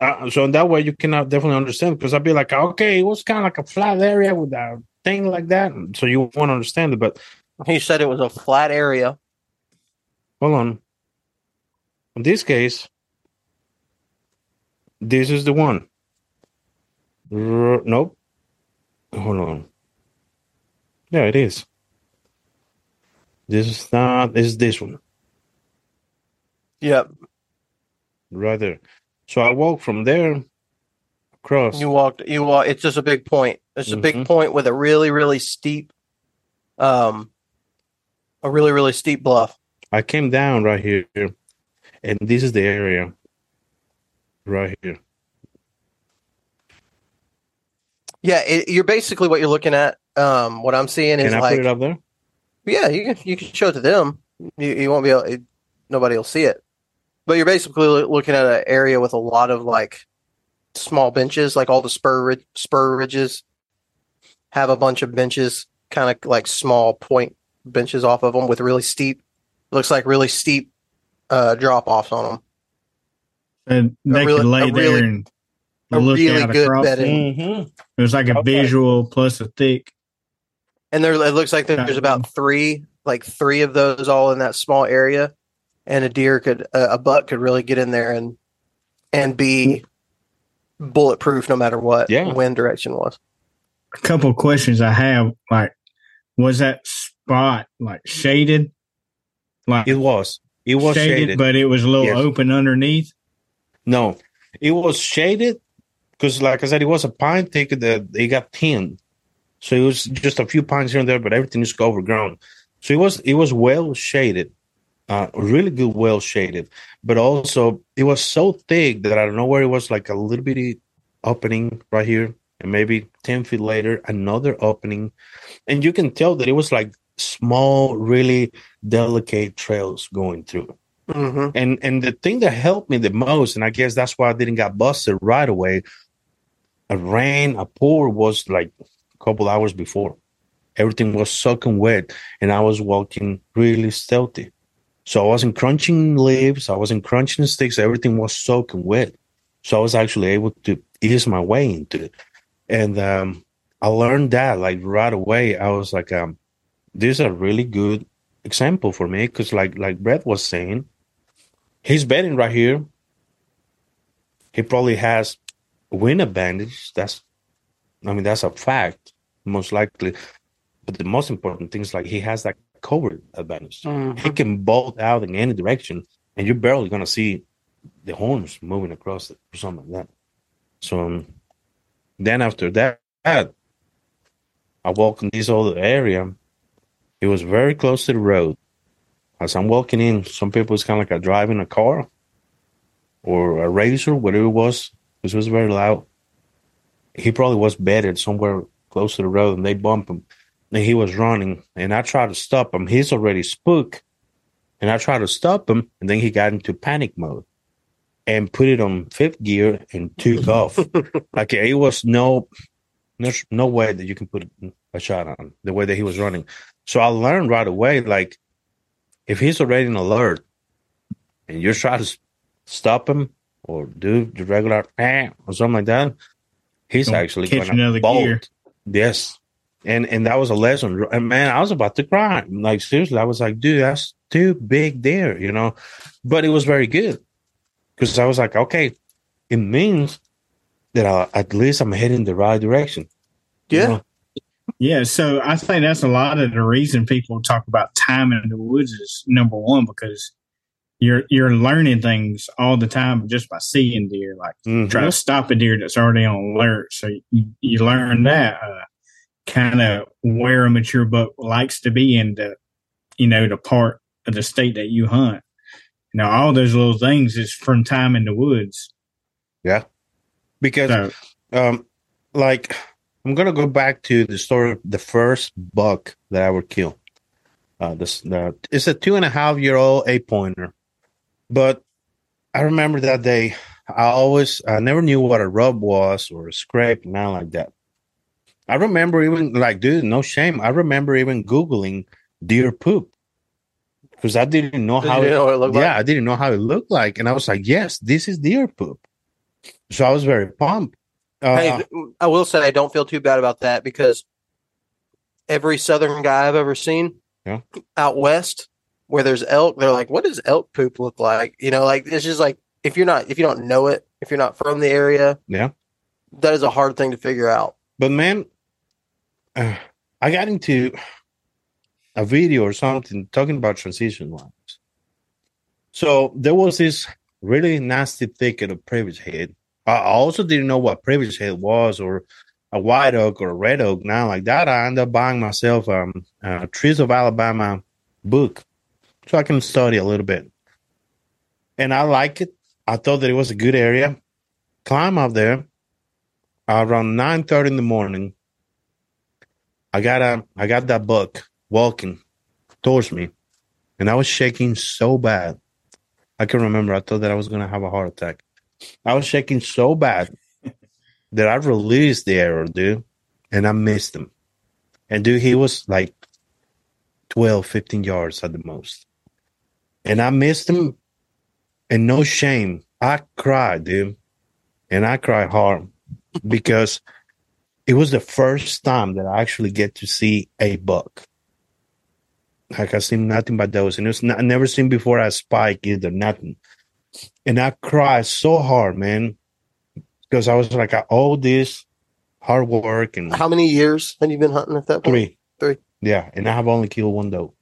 uh, so in that way you cannot definitely understand because I'd be like, okay, it was kind of like a flat area with a thing like that. So you won't understand it, but He said it was a flat area. hold on. In this case, This is the one. R- nope. Hold on. Yeah, it is. This is not. This is this one Yep. right there. So I walk from there across. You walked. You walk. It's just a big point. It's a big Mhm. point with a really, really steep, um, a really, really steep bluff. I came down right here, and this is the area right here. Yeah, it, you're basically what you're looking at. Um, what I'm seeing is Can I like, put it up there? Yeah, you can you can show it to them. You, you won't be able. It, nobody will see it. But you're basically looking at an area with a lot of like small benches, like all the spur rid- spur ridges have a bunch of benches, kind of like small point benches off of them with really steep. Looks like really steep uh, drop offs on them. And they really- could lay a there really- and a look really out good across. Mm-hmm. It was like a Okay. visual plus a thick. And there, it looks like there's about three, like three of those all in that small area, and a deer could, uh, a buck could really get in there and and be bulletproof no matter what Yeah. wind direction was. A couple questions I have, like, was that spot like shaded? Like It was. It was shaded, shaded. but it was a little Yes. open underneath. No, it was shaded because, like I said, it was a pine thicket that it got thinned. So it was just a few pines here and there, but everything is overgrown. So it was it was well shaded, uh, really good, well shaded. But also it was so thick that I don't know where it was like a little bitty opening right here, and maybe ten feet later another opening, and you can tell that it was like small, really delicate trails going through. Mm-hmm. And and the thing that helped me the most, and I guess that's why I didn't get busted right away. A rain, a pour was like couple hours before. Everything was soaking wet, and I was walking really stealthy. So I wasn't crunching leaves, I wasn't crunching sticks. Everything was soaking wet. So I was actually able to ease my way into it. And um, I learned that like right away. I was like, um, this is a really good example for me because like like Brett was saying, he's bedding right here. He probably has win advantage. That's, I mean, that's a fact, most likely. But the most important thing is like he has that cover advantage. He can bolt out in any direction, and you're barely gonna see the horns moving across it or something like that. So um, then after that, I walk in this other area. It was very close to the road. As I'm walking in, some people it's kind of like a driving a car or a razor, whatever it was, it was very loud. He probably was bedded somewhere close to the road, and they bump him. And he was running, and I tried to stop him. He's already spooked. and I tried to stop him, and then he got into panic mode and put it on fifth gear and took off. Like it was no, no, no way that you can put a shot on the way that he was running. So I learned right away, like if he's already in alert, and you're trying to stop him or do the regular "Ah," or something like that, he's Gonna actually going to bolt. gear. Yes, and and that was a lesson. And man, I was about to cry. Like seriously, I was like, dude, that's too big there, you know. But it was very good because I was like, okay, it means that I, at least I'm heading the right direction. you Yeah. know? Yeah, so I think that's a lot of the reason people talk about time in the woods is number one because you're you're learning things all the time just by seeing deer. Like Mhm. try to stop a deer that's already on alert, so you, you learn that uh, kind of where a mature buck likes to be in the you know the part of the state that you hunt. Now all those little things is from time in the woods. Yeah, because So um like i'm gonna go back to the story of the first buck that i would kill uh this the it's a two and a half year old eight pointer but i remember that day i always i never knew what a rub was or a scrape nothing like that i remember even like dude no shame i remember even googling deer poop because i didn't know Did how know it looked yeah, like? I didn't know how it looked like, and I was like, "Yes, this is deer poop." So I was very pumped. Uh, Hey, I will say I don't feel too bad about that because every southern guy I've ever seen Yeah. out west where there's elk, they're like, "What does elk poop look like?" You know, like it's just like if you're not if you don't know it, if you're not from the area, Yeah. that is a hard thing to figure out. But man, uh, I got into a video or something talking about transition lines. So there was this really nasty thicket of privet hedge. I also didn't know what privet hedge was or a white oak or a red oak. Now like that, I ended up buying myself um, a Trees of Alabama book so I can study a little bit. And I like it. I thought that it was a good area. Climb up there around nine thirty in the morning. I got a I got that buck walking towards me, and I was shaking so bad. I can remember I thought that I was gonna have a heart attack. I was shaking so bad that I released the arrow, dude, and I missed him. And dude, he was like 12, 15 yards at the most. And I missed him, and no shame. I cried, dude. And I cried hard because it was the first time that I actually get to see a buck. Like I seen nothing but those, and it was not, I never seen before a spike either, nothing. And I cried so hard, man, because I was like, I owe this hard work and How many years have you been hunting at that point? three, Three. yeah, and I have only killed one doe,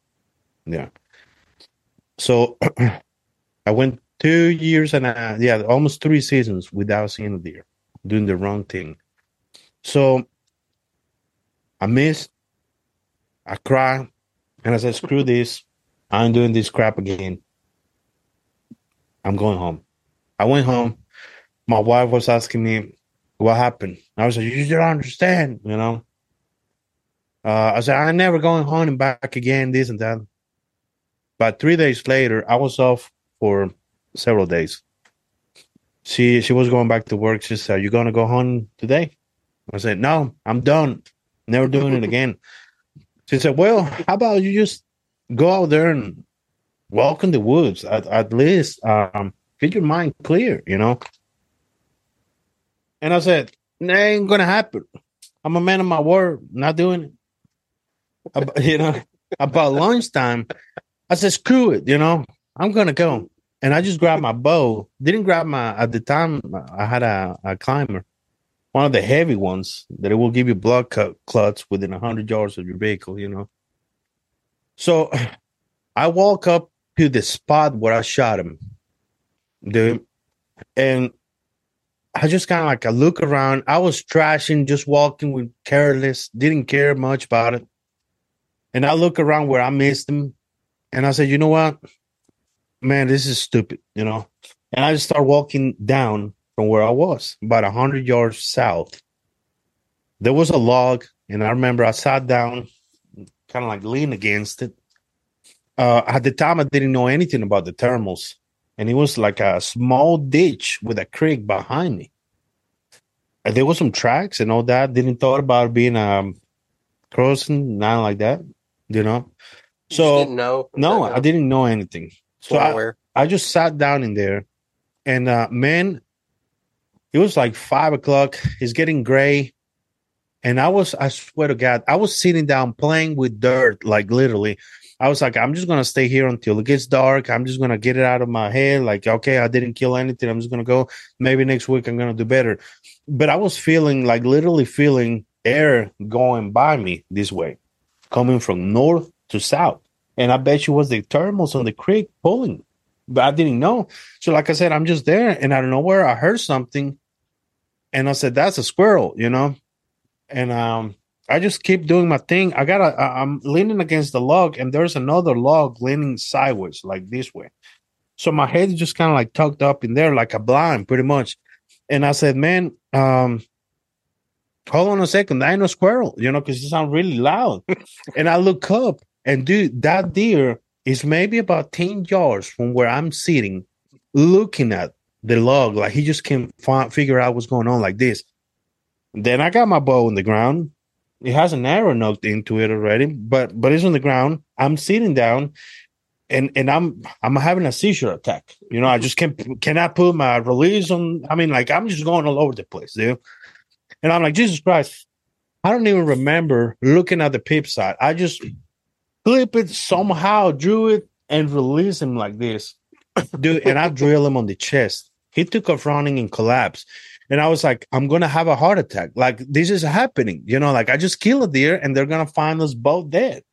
yeah. So I went two years and a, yeah, almost three seasons without seeing a deer, doing the wrong thing. So I missed, I cried, and I said, screw this. I'm doing this crap again. I'm going home. I went home. My wife was asking me what happened. I was like, you don't understand, you know. Uh, I said, I'm never going home and back again, this and that. But three days later, I was off for several days. She she was going back to work. She said, You gonna go home today? I said, No, I'm done. Never doing it again. She said, Well, how about you just go out there and walk in the woods at, at least um get your mind clear, you know? And I said, That ain't gonna happen. I'm a man of my word, not doing it. Ab- you know, about lunchtime, I said, screw it, you know, I'm gonna go. And I just grabbed my bow. Didn't grab my at the time I had a, a climber, one of the heavy ones that it will give you blood cut clots within hundred yards of your vehicle, you know. So I walk up to the spot where I shot him, dude, and I just kind of like I look around. I was trashing, just walking with careless, didn't care much about it. And I look around where I missed him, and I said, you know what, man, this is stupid, you know. And I just start walking down from where I was, about a hundred yards south. There was a log, and I remember I sat down, kind of like leaned against it. Uh, at the time, I didn't know anything about the thermals, and it was like a small ditch with a creek behind me. And there was some tracks and all that. Didn't thought about being um crossing, nothing like that, you know. You So didn't know. no, I didn't know anything. So I, I just sat down in there, and uh, man, it was like five o'clock. It's getting gray, and I was, I swear to God, I was sitting down playing with dirt, like literally. I was like, I'm just gonna stay here until it gets dark. I'm just gonna get it out of my head. Like, okay, I didn't kill anything. I'm just gonna go. Maybe next week I'm gonna do better. But I was feeling like literally feeling air going by me this way, coming from north to south. And I bet you was the thermals on the creek pulling, but I didn't know. So, like I said, I'm just there, and I don't know where I heard something, and I said, "That's a squirrel," you know. And um, I just keep doing my thing. I got a, I- I'm leaning against the log, and there's another log leaning sideways, like this way. So my head is just kind of like tucked up in there, like a blind, pretty much. And I said, "Man, um." Hold on a second, that ain't no squirrel, you know, because it sounds really loud. and I look up, and dude, that deer is maybe about 10 yards from where I'm sitting, looking at the log. Like he just can't find, figure out what's going on like this. Then I got my bow in the ground. It has an arrow nocked into it already, but but it's on the ground. I'm sitting down and and I'm I'm having a seizure attack. You know, I just can't cannot put my release on. I mean, like I'm just going all over the place, dude. And I'm like, Jesus Christ, I don't even remember looking at the peep sight. I just clip it somehow, drew it, and release him like this. Dude, and I drill him on the chest. He took off running and collapsed. And I was like, I'm gonna have a heart attack. Like this is happening. You know, like I just killed a deer and they're gonna find us both dead.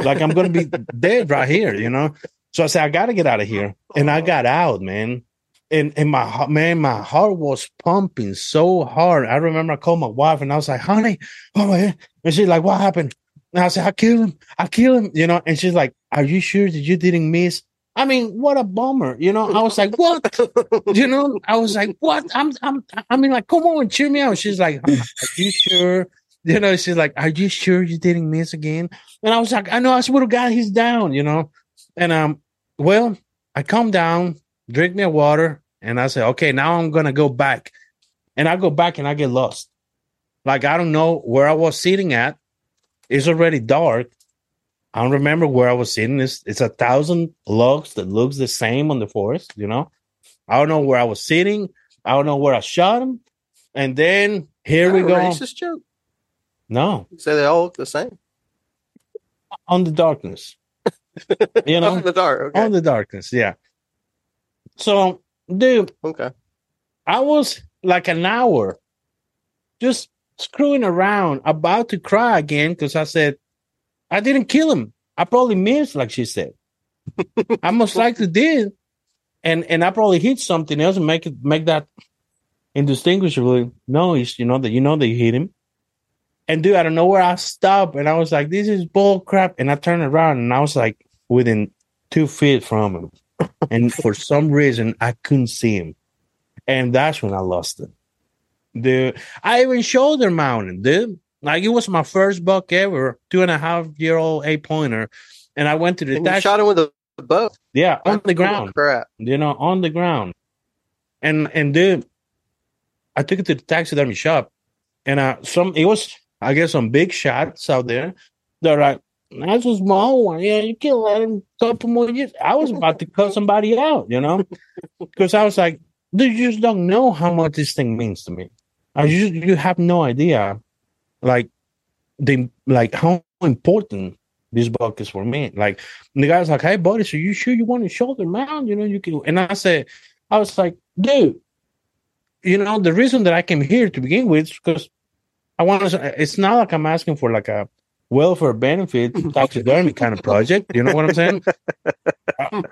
Like I'm gonna be dead right here, you know. So I said, I gotta get out of here. And I got out, man. And and my man, my heart was pumping so hard. I remember I called my wife and I was like, honey, oh my God. And she's like, what happened? And I said, I killed him. I killed him, you know. And she's like, Are you sure that you didn't miss? I mean, what a bummer, you know. I was like, What? you know, I was like, What? I'm I'm I mean, like, come on, cheer me out. She's like, Are you sure? You know, she's like, Are you sure you didn't miss again? And I was like, I know, I swear to God, he's down, you know. And um, well, I come down, drink my water, and I say, Okay, now I'm gonna go back. And I go back and I get lost. Like I don't know where I was sitting at. It's already dark. I don't remember where I was sitting. It's it's a thousand logs that looks the same on the forest, you know. I don't know where I was sitting. I don't know where I shot him. And then here we go. Racist joke. No, You say they all look the same. on the darkness. you know, on the dark. Okay. on the darkness. Yeah. So, dude, okay. I was like an hour just screwing around, about to cry again because I said, I didn't kill him. I probably missed, like she said. I most likely did. And and I probably hit something else and make it make that indistinguishable noise, you know, that you know that you hit him. And dude, I don't know where I stopped and I was like, this is bull crap. And I turned around and I was like within two feet from him. and for some reason I couldn't see him. And that's when I lost it. Dude, I even shoulder mounted, dude. Like it was my first buck ever, two and a half year old eight pointer. And I went to the And you shot him with a bow yeah, on the ground Crap. you know, on the ground. And and dude, I took it to the taxidermy shop, and uh, some it was I guess some big shots out there. They're like, that's a small one. Yeah, you can let him couple more years. I was about to cut somebody out, you know, because I was like, dude, you just don't know how much this thing means to me. I just you have no idea, like the like how important this book is for me. Like the guy's like, "Hey, buddy, so you sure you want to shoulder mount? You know, you can." And I said, "I was like, dude, you know, the reason that I came here to begin with is because I want to. It's not like I'm asking for like a welfare benefit taxidermy kind of project. You know what I'm saying? I-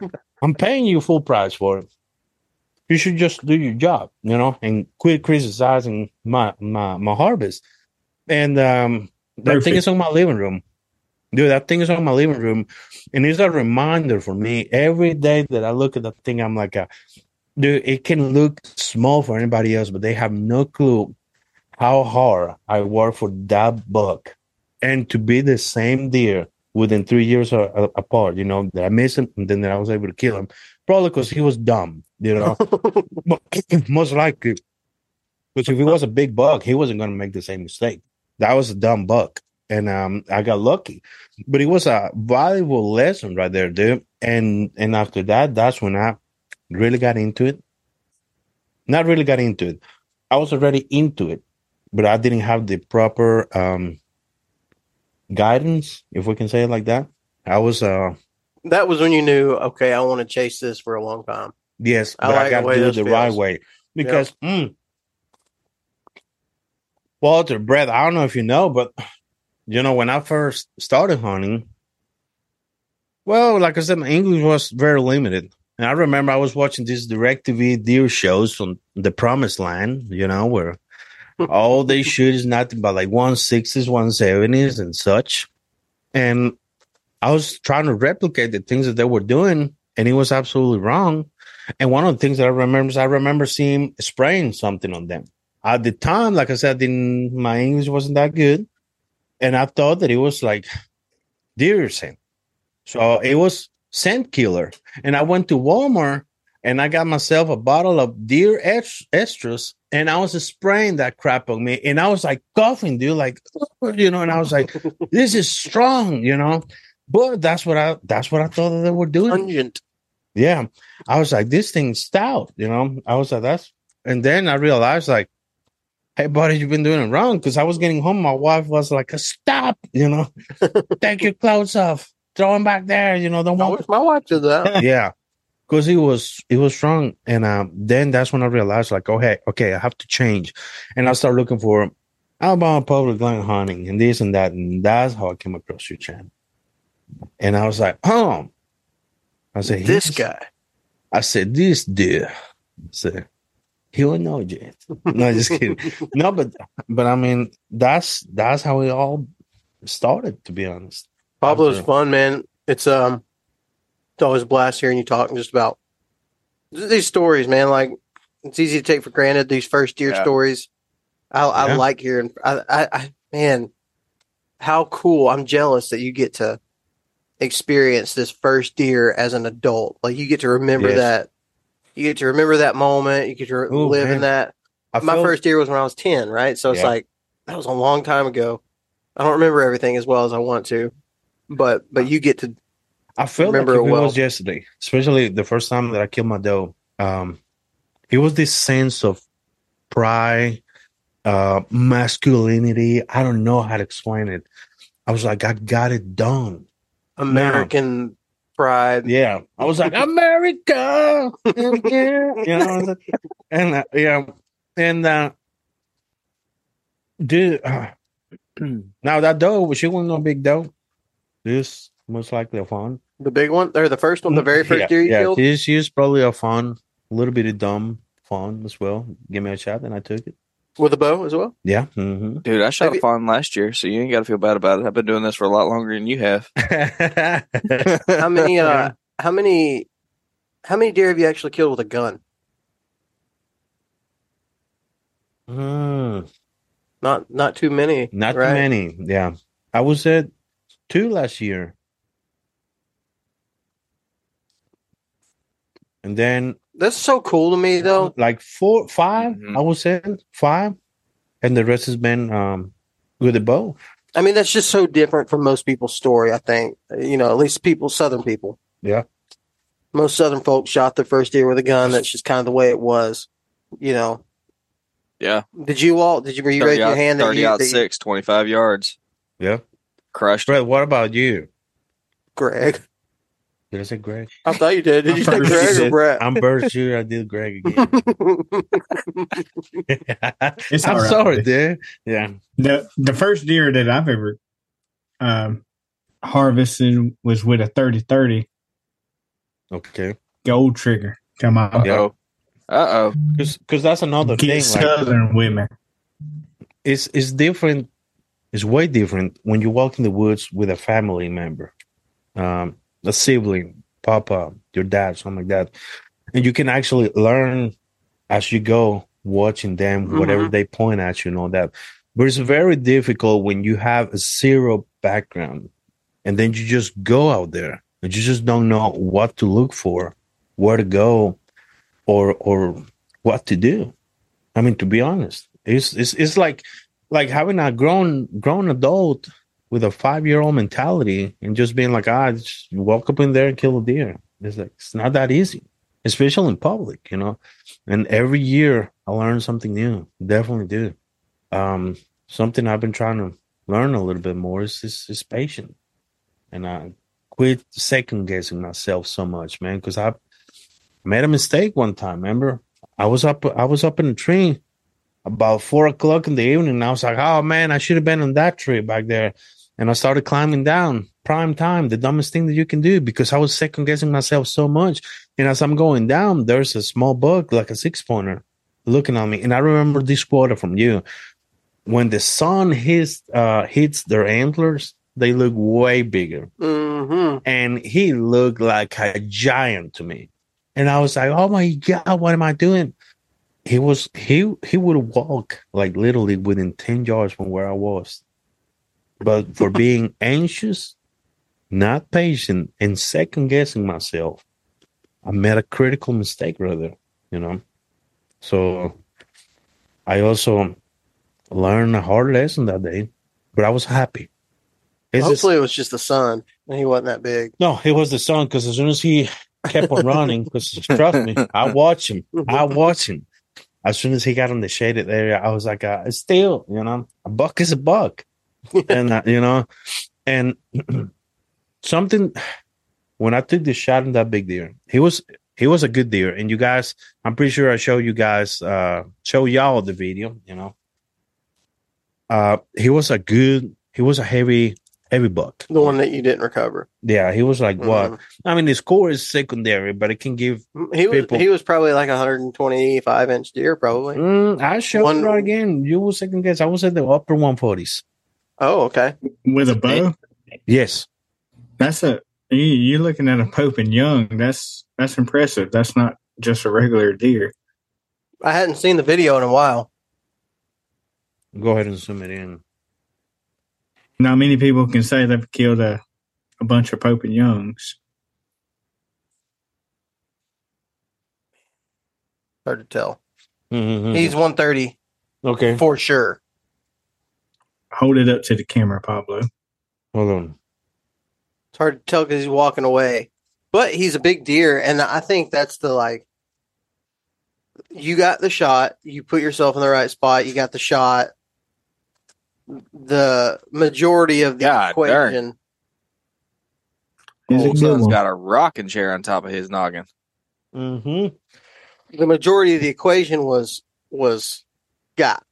I'm paying you full price for it. You should just do your job, you know, and quit criticizing my my my harvest. And um, that thing is on my living room. Dude, that thing is on my living room, and it's a reminder for me every day that I look at that thing. I'm like, a, dude, it can look small for anybody else, but they have no clue how hard I work for that buck, and to be the same deer within three years apart. You know that I missed him, and then that I was able to kill him, probably because he was dumb. You know, most likely because if he was a big buck, he wasn't going to make the same mistake. That was a dumb buck and um, I got lucky. But it was a valuable lesson right there, dude. And and after that, that's when I really got into it. Not really got into it. I was already into it, but I didn't have the proper um, guidance, if we can say it like that. I was uh That was when you knew, okay, I want to chase this for a long time. yes, I but I, like the got to do it the right way because mm, Walter, Brett, I don't know if you know, but you know when I first started hunting, well, like I said, my English was very limited. And I remember I was watching these DirecTV deer shows from the promised land, you know, where all they shoot is nothing but like 160s, 170s, and such. And I was trying to replicate the things that they were doing, and it was absolutely wrong. And one of the things that I remember is I remember seeing spraying something on them. At the time, like I said, my English wasn't that good. And I thought that it was like deer scent. So it was scent killer. And I went to Walmart and I got myself a bottle of deer est- estrus and I was spraying that crap on me. And I was like coughing, dude, like, you know, and I was like, this is strong, you know. But that's what I that's what I thought that they were doing. Pungent. Yeah. I was like, this thing's stout, you know. I was like, that's and then I realized like, hey buddy, you've been doing it wrong. Cause I was getting home. My wife was like, stop, you know, take your clothes off, throw them back there, you know, don't I want my wife did that. yeah. Because he was he was strong, and um, then that's when I realized like, oh hey, okay, I have to change, and I started looking for Alabama public land hunting and this and that, and that's how I came across your channel, and I was like, oh, I said This guy. I said this dude, I said he will know Jet. No, just kidding. no, but but I mean that's that's how it all started. To be honest, Pablo's fun, man. It's um, it's always a blast hearing you talking just about these stories, man. Like it's easy to take for granted these first year Yeah. stories. I, I Yeah. like hearing. I, I, I, man, how cool! I'm jealous that you get to experience this first deer as an adult. Like you get to remember Yes. that. You get to remember that moment. You get to Ooh, live man. in that. I My felt- first deer was when I was ten, right? So it's Yeah. like that was a long time ago. I don't remember everything as well as I want to, but but you get to I felt remember like it well. was yesterday, especially the first time that I killed my doe. Um, it was this sense of pride, uh, masculinity. I don't know how to explain it. I was like, I got it done. American pride. Yeah, I was like, America, yeah, you know, and uh, yeah, and uh, dude, uh, now that doe, she wasn't no big doe. This most likely a fawn. The big one, or the first one, the very first yeah, deer you yeah, killed. She's, she's probably a fawn, a little bit of dumb fawn as well. Give me a shot, and I took it. with a bow as well. Yeah. hmm Dude, I shot Have a you- fawn last year, so you ain't got to feel bad about it. I've been doing this for a lot longer than you have. How many? uh How many? How many deer have you actually killed with a gun? Mm, Not not too many. not right? too many. Yeah, I was at two last year, and then That's so cool to me, though. like four, five. Mhm. I was at five, and the rest has been um with the bow. I mean, that's just so different from most people's story. I think you know, at least people, Southern people. Yeah. Most Southern folks shot their first deer with a gun. That's just kind of the way it was. You know. Yeah. Did you all? Did you? Were you 30 raise your out, hand? that 30 you, out that you- 25 yards. Yeah, Crushed. Brett. What about you? Greg. Did I say Greg? I thought you did. Did you say I'm Greg or Said- Brett? I'm Bert Shooter. I did Greg again. It's I'm all right, sorry, dude. dude. Yeah. the the first deer that I've ever um, harvested was with a 30-30 Okay. gold trigger. Come on, Yeah. Uh-oh. Uh-oh. Because that's another get thing. Like, southern women. it's it's different. It's way different when you walk in the woods with a family member, um, a sibling, papa, your dad, something like that, and you can actually learn as you go, watching them, whatever mm-hmm. they point at you, and all that. But it's very difficult when you have a zero background, and then you just go out there and you just don't know what to look for, where to go, or or what to do. I mean, to be honest, it's it's it's like like having a grown grown adult with a five year old mentality and just being like, ah, just walk up in there and kill a deer. It's like it's not that easy, especially in public, you know. And every year I learn something new. Definitely do. Um, something I've been trying to learn a little bit more is is, is patient, and I quit second guessing myself so much, man, because I made a mistake one time. Remember, I was up I was up in a tree about four o'clock in the evening. I was like, oh man, I should have been on that tree back there. And I started climbing down prime time, the dumbest thing that you can do because I was second guessing myself so much. And as I'm going down, there's a small bug, like a six pointer, looking at me. And I remember this quote from you. When the sun hits uh, hits their antlers, they look way bigger hmm and he looked like a giant to me. And I was like, "Oh my god, what am I doing?" He was he he would walk like literally within ten yards from where I was, but for being anxious, not patient, and second guessing myself, I made a critical mistake, rather. You know, so I also learned a hard lesson that day, but I was happy. It's just- Hopefully, it was just the sun, and he wasn't that big. no, it was the sun because as soon as he kept on running, because trust me, I watch him. I watch him. As soon as he got in the shaded area, I was like, uh, still, you know, a buck is a buck. and, uh, you know, and something, when I took the shot in that big deer, he was, he was a good deer. And you guys, I'm pretty sure I show you guys, uh, show y'all the video. You know, uh, he was a good. He was a heavy, heavy buck. The one that you didn't recover. Yeah, he was like what? Mhm. I mean, his core is secondary, but it can give. He was People- he was probably like 125 inch deer, probably. Mm, I showed One- it right again. You will second guess. I was at the upper 140s. Oh, okay. with a bow. Yes. That's a you, you're looking at a Pope and Young. That's that's impressive. That's not just a regular deer. I hadn't seen the video in a while. Go ahead and zoom it in. Not many people can say they've killed a, a bunch of Pope and Youngs. Hard to tell. Mhm. He's 130 okay. for sure. Hold it up to the camera, Pablo. Hold on. It's hard to tell because he's walking away, but he's a big deer, and I think that's the like. You got the shot. You put yourself in the right spot. You got the shot. The majority of the God darn. equation. He's a Old son's one. got a rocking chair on top of his noggin. Mm-hmm. The majority of the equation was was got.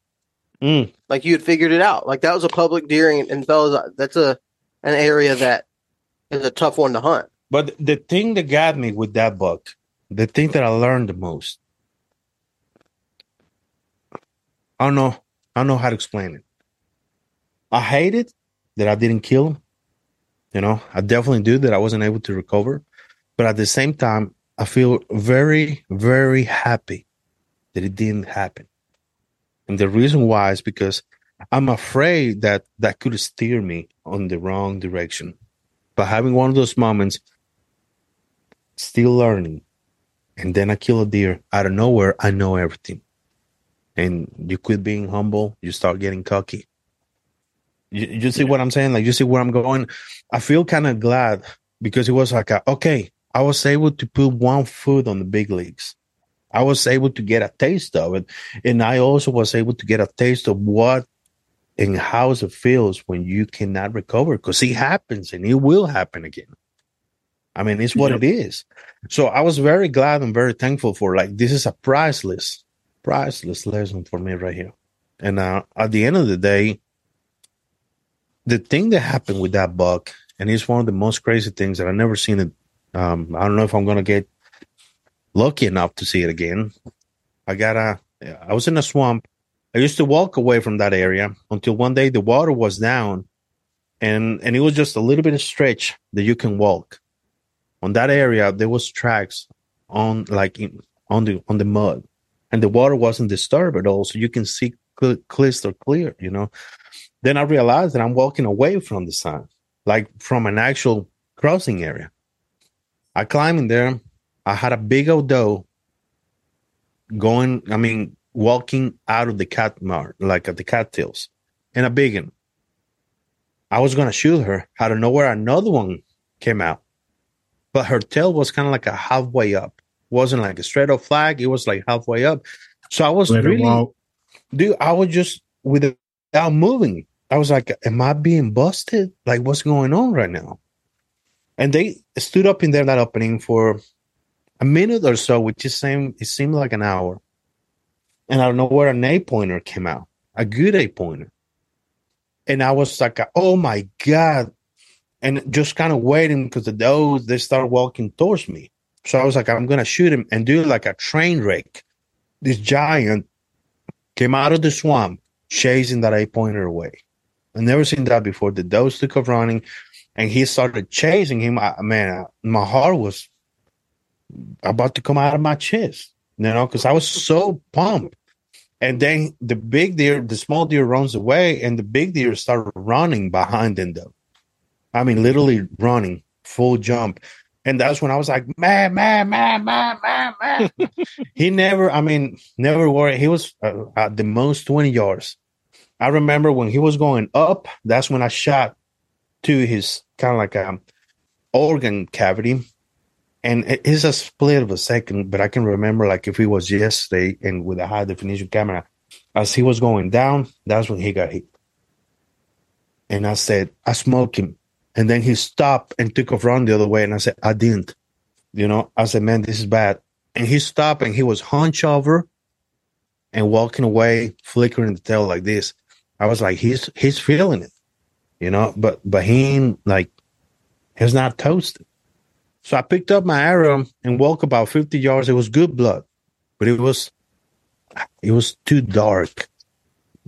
Mm. Like you had figured it out. Like that was a public deer, and, and fellas, that's a an area that is a tough one to hunt. But the thing that got me with that book, the thing that I learned the most, I don't know, I don't know how to explain it. I hate it that I didn't kill him. You know, I definitely do that I wasn't able to recover. But at the same time, I feel very, very happy that it didn't happen. And the reason why is because I'm afraid that that could steer me on the wrong direction. But having one of those moments, still learning, and then I kill a deer out of nowhere, I know everything. And you quit being humble, you start getting cocky. You, you see what I'm saying? Like, you see where I'm going? I feel kind of glad because it was like, a, okay, I was able to put one foot on the big leagues. I was able to get a taste of it. And I also was able to get a taste of what and how it feels when you cannot recover because it happens and it will happen again. I mean, it's what Yep. it is. So I was very glad and very thankful for like this is a priceless, priceless lesson for me right here. And uh, at the end of the day, the thing that happened with that buck, and it's one of the most crazy things that I've never seen it. Um, I don't know if I'm gonna get lucky enough to see it again. I got a, I was in a swamp. I used to walk away from that area until one day the water was down, and and it was just a little bit of stretch that you can walk. On that area, there was tracks on like in, on the on the mud, and the water wasn't disturbed at all, so you can see cl- clear. You know. Then I realized that I'm walking away from the sun, like from an actual crossing area. I climb in there. I had a big old doe going, I mean, walking out of the cat mart, like at the cattails, and a big one. I was going to shoot her. Out of nowhere, another one came out, but her tail was kind of like a halfway up. wasn't like a straight up flag. It was like halfway up. So I was Let really, dude, I was just without moving. I was like, am I being busted? Like, what's going on right now? And they stood up in there, that opening for a minute or so, which is same, it seemed like an hour. And I don't know where an eight pointer came out, a good eight pointer. And I was like, oh my God. And just kind of waiting because the does, they start walking towards me. So I was like, I'm going to shoot him and do like a train wreck. This giant came out of the swamp chasing that eight pointer away. I never seen that before. The does took off running, and he started chasing him. I, man, my heart was about to come out of my chest, you know, because I was so pumped. And then the big deer, the small deer runs away, and the big deer started running behind him. Though, I mean, literally running full jump. And that's when I was like, man, man, man, man, man, man. he never, I mean, never worried. He was uh, at the most 20 yards. I remember when he was going up, that's when I shot to his kind of like a organ cavity. And it is a split of a second, but I can remember like if it was yesterday and with a high definition camera, as he was going down, that's when he got hit. And I said, I smoked him. And then he stopped and took off run the other way. And I said, I didn't. You know, I said, man, this is bad. And he stopped and he was hunched over and walking away, flickering the tail like this. I was like, he's he's feeling it, you know, but but he like he's not toasted. So I picked up my arrow and walked about 50 yards. It was good blood, but it was it was too dark,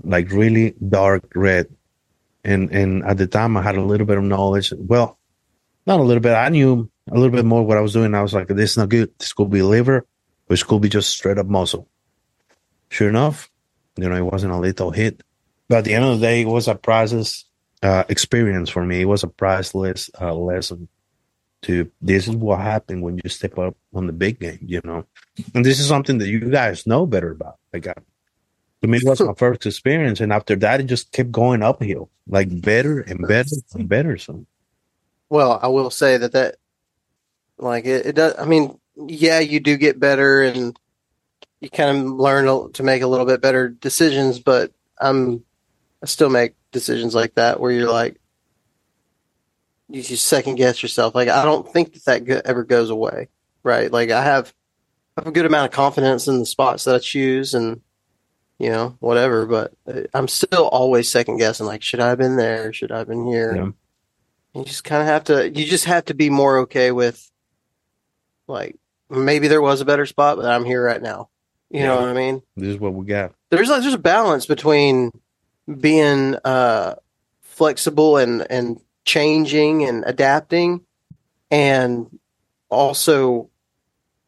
like really dark red. And and at the time I had a little bit of knowledge. Well, not a little bit. I knew a little bit more what I was doing. I was like, this is not good. This could be liver, this could be just straight up muscle. Sure enough, you know, it wasn't a little hit. But at the end of the day, it was a priceless uh, experience for me. It was a priceless uh, lesson to this is what happened when you step up on the big game, you know. And this is something that you guys know better about. Like, uh, to me, it was my first experience, and after that, it just kept going uphill, like better and better and better. So, Well, I will say that that like it, it does. I mean, yeah, you do get better and you kind of learn to make a little bit better decisions. But I'm I still make decisions like that where you're like you just second guess yourself. Like I don't think that that go- ever goes away, right? Like I have I have a good amount of confidence in the spots that I choose and you know whatever. But uh, I'm still always second guessing. Like should I have been there? Should I have been here? Yeah. You just kind of have to. You just have to be more okay with, like, maybe there was a better spot, but I'm here right now. You know what I mean? this is what we got. There's like there's a balance between being uh, flexible and and changing and adapting, and also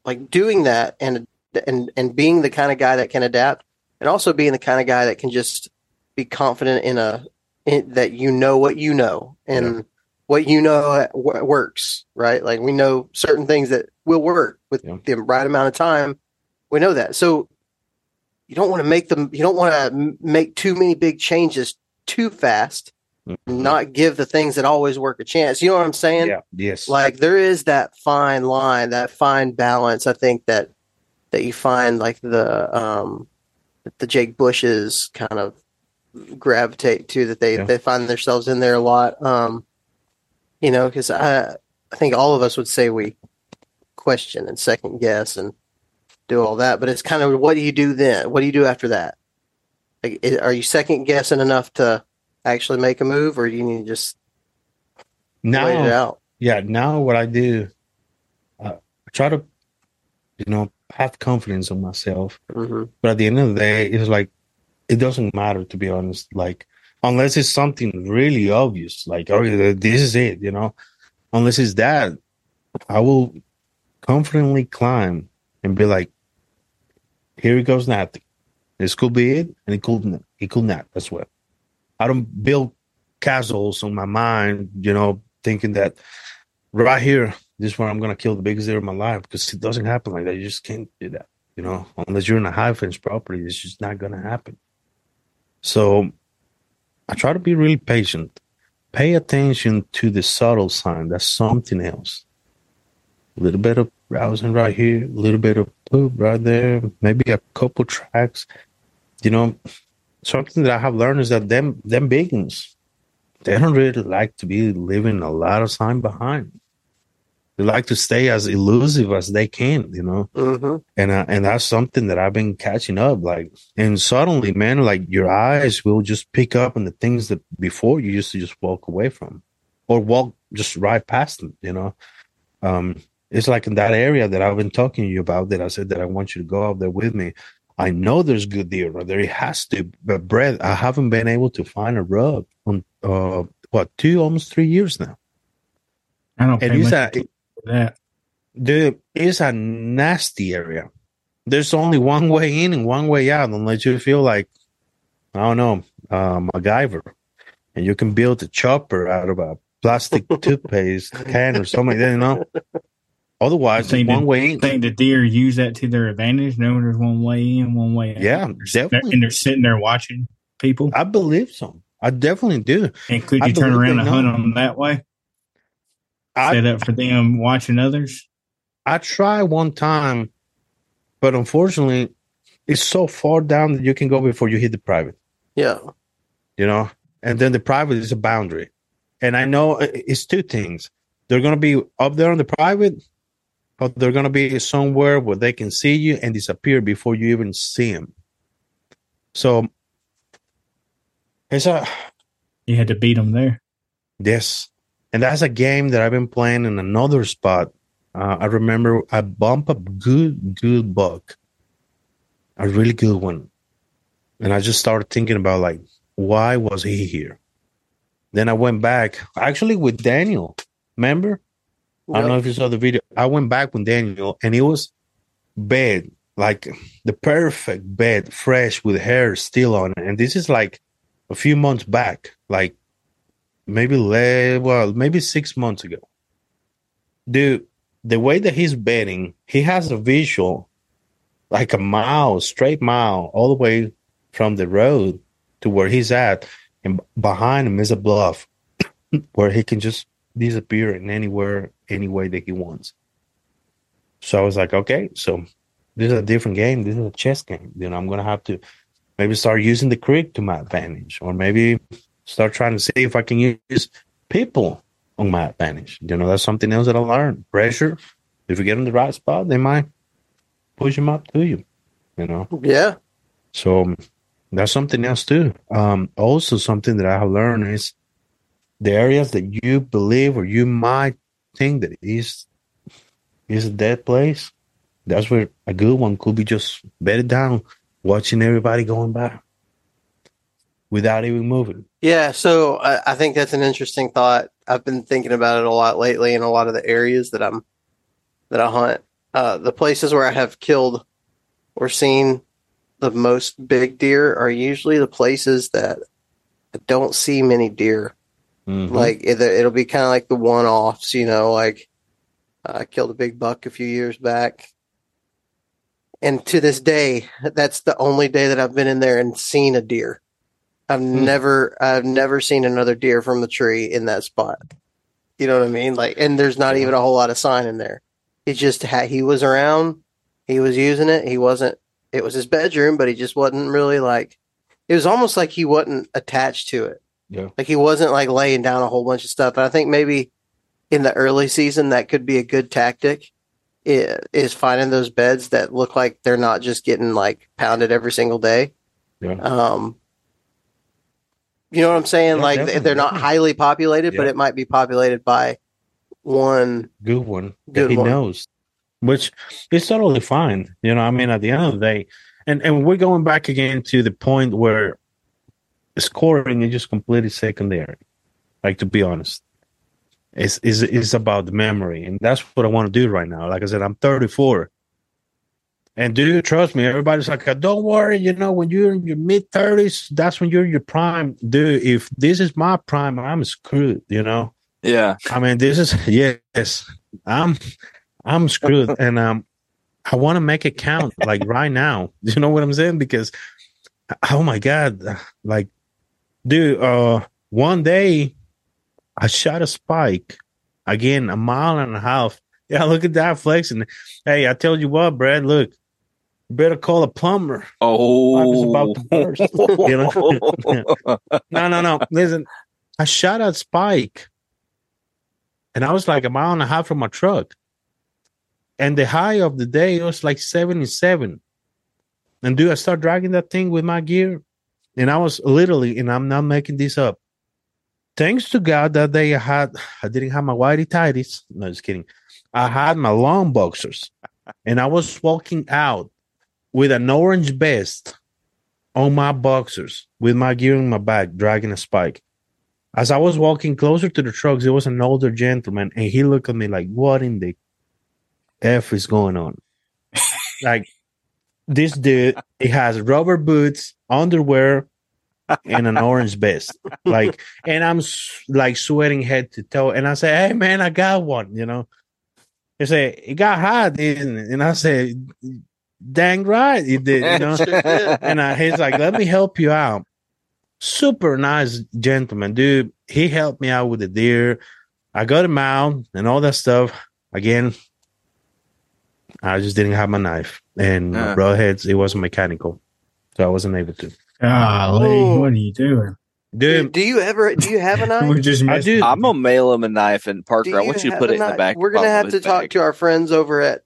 like doing that and and and being the kind of guy that can adapt, and also being the kind of guy that can just be confident in a in, that you know what you know and Yeah. what you know works, right? Like we know certain things that will work with Yeah. the right amount of time. We know that. So you don't want to make them. You don't want to make too many big changes too fast. Mhm. Not give the things that always work a chance. You know what I'm saying? Yeah. Yes. like there is that fine line that fine balance i think that that you find like the um the jake bushes kind of gravitate to that they Yeah. they find themselves in there a lot um you know because i i think all of us would say we question and second guess and do all that but it's kind of what do you do then what do you do after that like are you second guessing enough to actually make a move or do you need to just now, wait it out? yeah now what i do uh, i try to you know have confidence in myself. Hmm but at the end of the day it's like it doesn't matter to be honest. Like unless it's something really obvious like oh this is it you know? Unless it's that i will confidently climb and be like here it goes nothing. This could be it and it could it could not as well i don't build castles on my mind you know thinking that right here this is where i'm gonna kill the biggest deer of my life because it doesn't happen like that. You just can't do that you know? Unless you're in a high fence property it's just not gonna happen. So i try to be really patient. Pay attention to the subtle sign that's something else. A little bit of browsing right here a little bit of poop right there maybe a couple tracks you know something that i have learned is that them them biggins they don't really like to be leaving a lot of time behind they like to stay as elusive as they can you know hmm and uh, and that's something that I've been catching up. Like, and suddenly, man, like your eyes will just pick up on the things that before you used to just walk away from, or walk just right past them. You know, um, it's like in that area that I've been talking to you about. That I said that I want you to go out there with me. I know there's good deer, or there has to, but Brett, I haven't been able to find a rub on uh what two almost three years now. I don't you much said that. Dude, it's a nasty area. There's only one way in and one way out, unless you feel like, I don't know, uh, MacGyver. And you can build a chopper out of a plastic toothpaste can or something like that, you know? Otherwise, I think there's one that- way in. think the deer use that to their advantage, knowing there's one way in, one way out. Yeah, They're- definitely. And they're sitting there watching people. I believe so. I definitely do. And could I you turn around they and hunt know. them that way? I, Set up for them watching others? I tried one time, but unfortunately, it's so far down that you can go before you hit the private. yeah you know and then the private is a boundary and i know uh, it's two things they're going to be up there on the private but they're gonna be somewhere where they can see you and disappear before you even see them. So it's a You had to beat them there. Yes. And that's a game that I've been playing in another spot. Uh, I remember I bump a good, good buck, a really good one. And I just started thinking about like, why was he here? Then I went back actually with Daniel. Remember? I don't know if you saw the video. I went back with Daniel and it was bed, like the perfect bed, fresh with hair still on it. And this is like a few months back, like maybe le- well, maybe six months ago. Dude, the way that he's betting, he has a visual like a mile, straight mile, all the way from the road to where he's at, and behind him is a bluff where he can just disappear in anywhere, any way that he wants. So I was like, okay, so this is a different game. This is a chess game. You know, I'm gonna have to maybe start using the creek to my advantage, or maybe start trying to see if I can use people on my advantage. You know, that's something else that I learned. Pressure. If you get in the right spot, they might push them up to you. You know. Yeah. So that's something else too. Um, also, something that I have learned is the areas that you believe or you might think that is is a dead place. That's where a good one could be just bedded down, watching everybody going by without even moving. Yeah, so I, I think that's an interesting thought. I've been thinking about it a lot lately in a lot of the areas that I'm that I hunt. Uh, the places where I have killed or seen the most big deer are usually the places that I don't see many deer. Mhm. Like it, it'll be kind of like the one-offs, you know. Like I killed a big buck a few years back, and to this day, that's the only day that I've been in there and seen a deer. I've never, I've never seen another deer from the tree in that spot. You know what I mean? Like, and there's not even a whole lot of sign in there. He just had, he was around, he was using it. He wasn't. It was his bedroom, but he just wasn't really like. It was almost like he wasn't attached to it. Yeah. Like he wasn't like laying down a whole bunch of stuff. And I think maybe in the early season that could be a good tactic. Is finding those beds that look like they're not just getting like pounded every single day. Yeah. Um, you know what I'm saying? Yeah, like definitely, they're not highly populated, but it might be populated by one. good one Good that he one. knows, which is totally fine. You know, I mean, at the end of the day, and and we're going back again to the point where scoring is just completely secondary. Like to be honest, it's is is about the memory, and that's what I want to do right now. Like I said, I'm 34. And do you trust me? Everybody's like, "Don't worry." You know, when you're in your mid thirties, that's when you're in your prime. Dude, if this is my prime, I'm screwed. You know, Yeah. I mean, this is yes, I'm I'm screwed, and um, I want to make it count like right now. You know what I'm saying? Because oh my god, like, dude, uh, one day I shot a spike again, a mile and a half. Yeah, look at that flexing. Hey, I tell you what, Brad, look, better call a plumber. Oh, about to burst, you know? No, no, no. Listen, I shot at Spike, and I was like a mile and a half from my truck. And the high of the day was like 77. And dude, I start dragging that thing with my gear. And I was literally, and I'm not making this up. Thanks to God that day I had I didn't have my whitey tighties. No, just kidding. I had my long boxers. And I was walking out with an orange vest on my boxers with my gear in my back, dragging a spike. As I was walking closer to the trucks, there was an older gentleman, and he looked at me like, "What in the f is going on?" like this dude, he has rubber boots, underwear, and an orange vest. Like, and I'm like sweating head to toe. And I say, "Hey, man, I got one." You know, he say, "It got hot, didn't it?" And I say, "Dang right, it did." You know, and uh, he's like, "Let me help you out." Super nice gentleman, dude. He helped me out with the deer. I got him out and all that stuff. Again, I just didn't have my knife and my Yeah. broadheads. It wasn't mechanical, so I wasn't able to. Golly, Oh. what are you doing? Do, dude. do you ever? Do you have a knife? We're just I messing. do. I'm gonna mail him a knife, and Parker, I want you to put a it in the back. We're gonna have to his talk bag. to our friends over at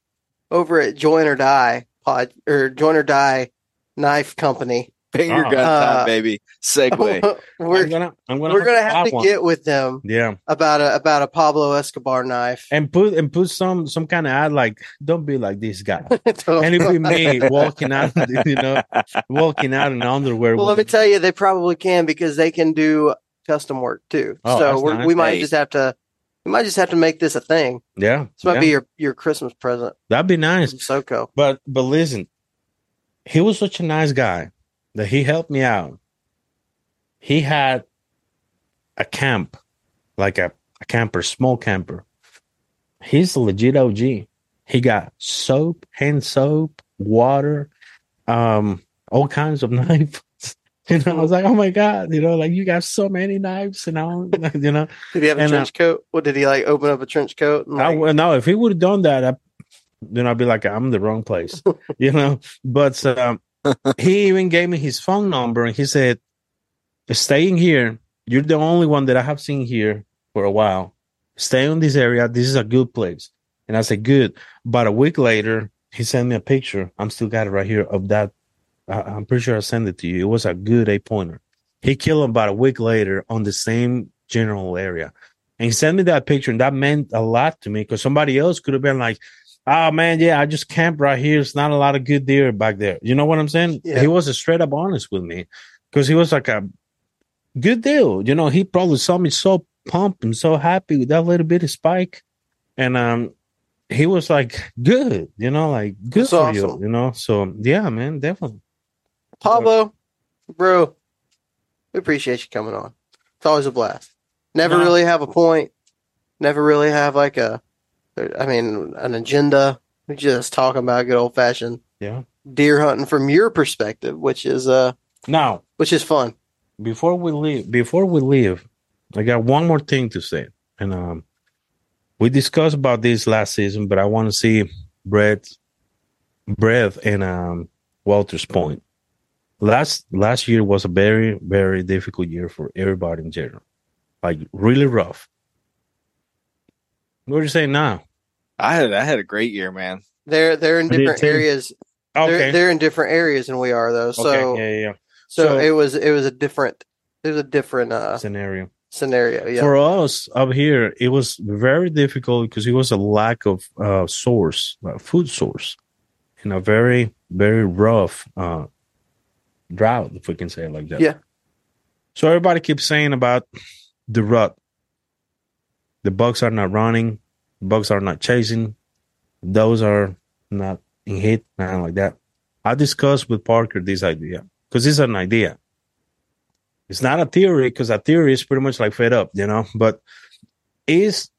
over at Join or Die Pod or Join or Die Knife Company. Finger Uh-uh. gun Uh, time, baby. Segue. we're I'm gonna, I'm gonna, we're gonna have to one. get with them yeah, about a about a Pablo Escobar knife. and put and put some some kind of ad like, don't be like this guy. and it'd be me walking out, you know, walking out in underwear. well, let with- me tell you, they probably can because they can do custom work too. Oh, so we're, nice. we might Hey. just have to we might just have to make this a thing. yeah, This might yeah. be your your Christmas present that'd be nice. from SoCo. But but listen, he was such a nice guy that he helped me out. He had a camp, like a, a camper, small camper. He's a legit OG. He got soap, hand soap, water, um, all kinds of knives. You know, I was like, oh my god, you know, like you got so many knives, and all, you know. Did he have a And, uh, trench coat? What did he like? Open up a trench coat? And, I like, no, if he would have done that, I, then I'd be like, I'm in the wrong place, you know. But um, he even gave me his phone number, and he said, "Staying here, you're the only one that I have seen here for a while. Stay in this area. This is a good place." And I said, "Good." But a week later, he sent me a picture. I'm still got it right here of that. I, I'm pretty sure I sent it to you. It was a good eight pointer. He killed him about a week later on the same general area. And he sent me that picture, and that meant a lot to me because somebody else could have been like, "Oh man, yeah, I just camped right here. It's not a lot of good deer back there." You know what I'm saying? Yeah. He was a straight up honest with me because he was like a good deal. You know, he probably saw me so pumped and so happy with that little bit of spike, and um, he was like, "Good," you know, like good That's for awesome. you, you know. So yeah, man, definitely. Pablo, bro, we appreciate you coming on. It's always a blast. Never No. really have a point. Never really have like a, I mean, an agenda. We just talking about good old fashioned Yeah. deer hunting from your perspective, which is uh, Now, which is fun. before we leave before we leave i got one more thing to say and um we discussed about this last season but i want to see brett brett and um walter's point last last year was a very very difficult year for everybody in general like really rough what are you saying now I had I had a great year, man. They're they're in different areas. okay They're they're in different areas than we are though. So okay yeah yeah, yeah. so, So- it was it was a different it was a different uh scenario scenario. Yeah. For us up here, it was very difficult because it was a lack of uh, source, uh, food source, in a very, very rough uh, drought, if we can say it like that. Yeah. So everybody keeps saying about the rut. The bugs are not running. Bugs are not chasing. Those are not in hit, nothing like that. I discussed with Parker this idea because it's an idea it's not a theory because a theory is pretty much like fed up, you know. But is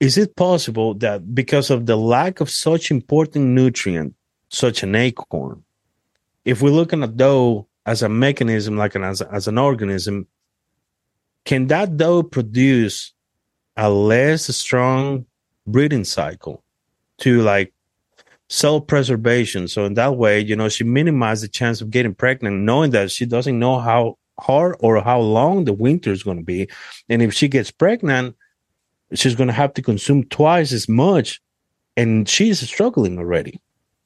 is it possible that because of the lack of such important nutrient, such an acorn, if we're looking at doe as a mechanism, like an as, as an organism, can that doe produce a less strong breeding cycle to like self preservation? So in that way, you know, she minimized the chance of getting pregnant, knowing that she doesn't know how hard or how long the winter is going to be. And if she gets pregnant, she's going to have to consume twice as much. And she's struggling already.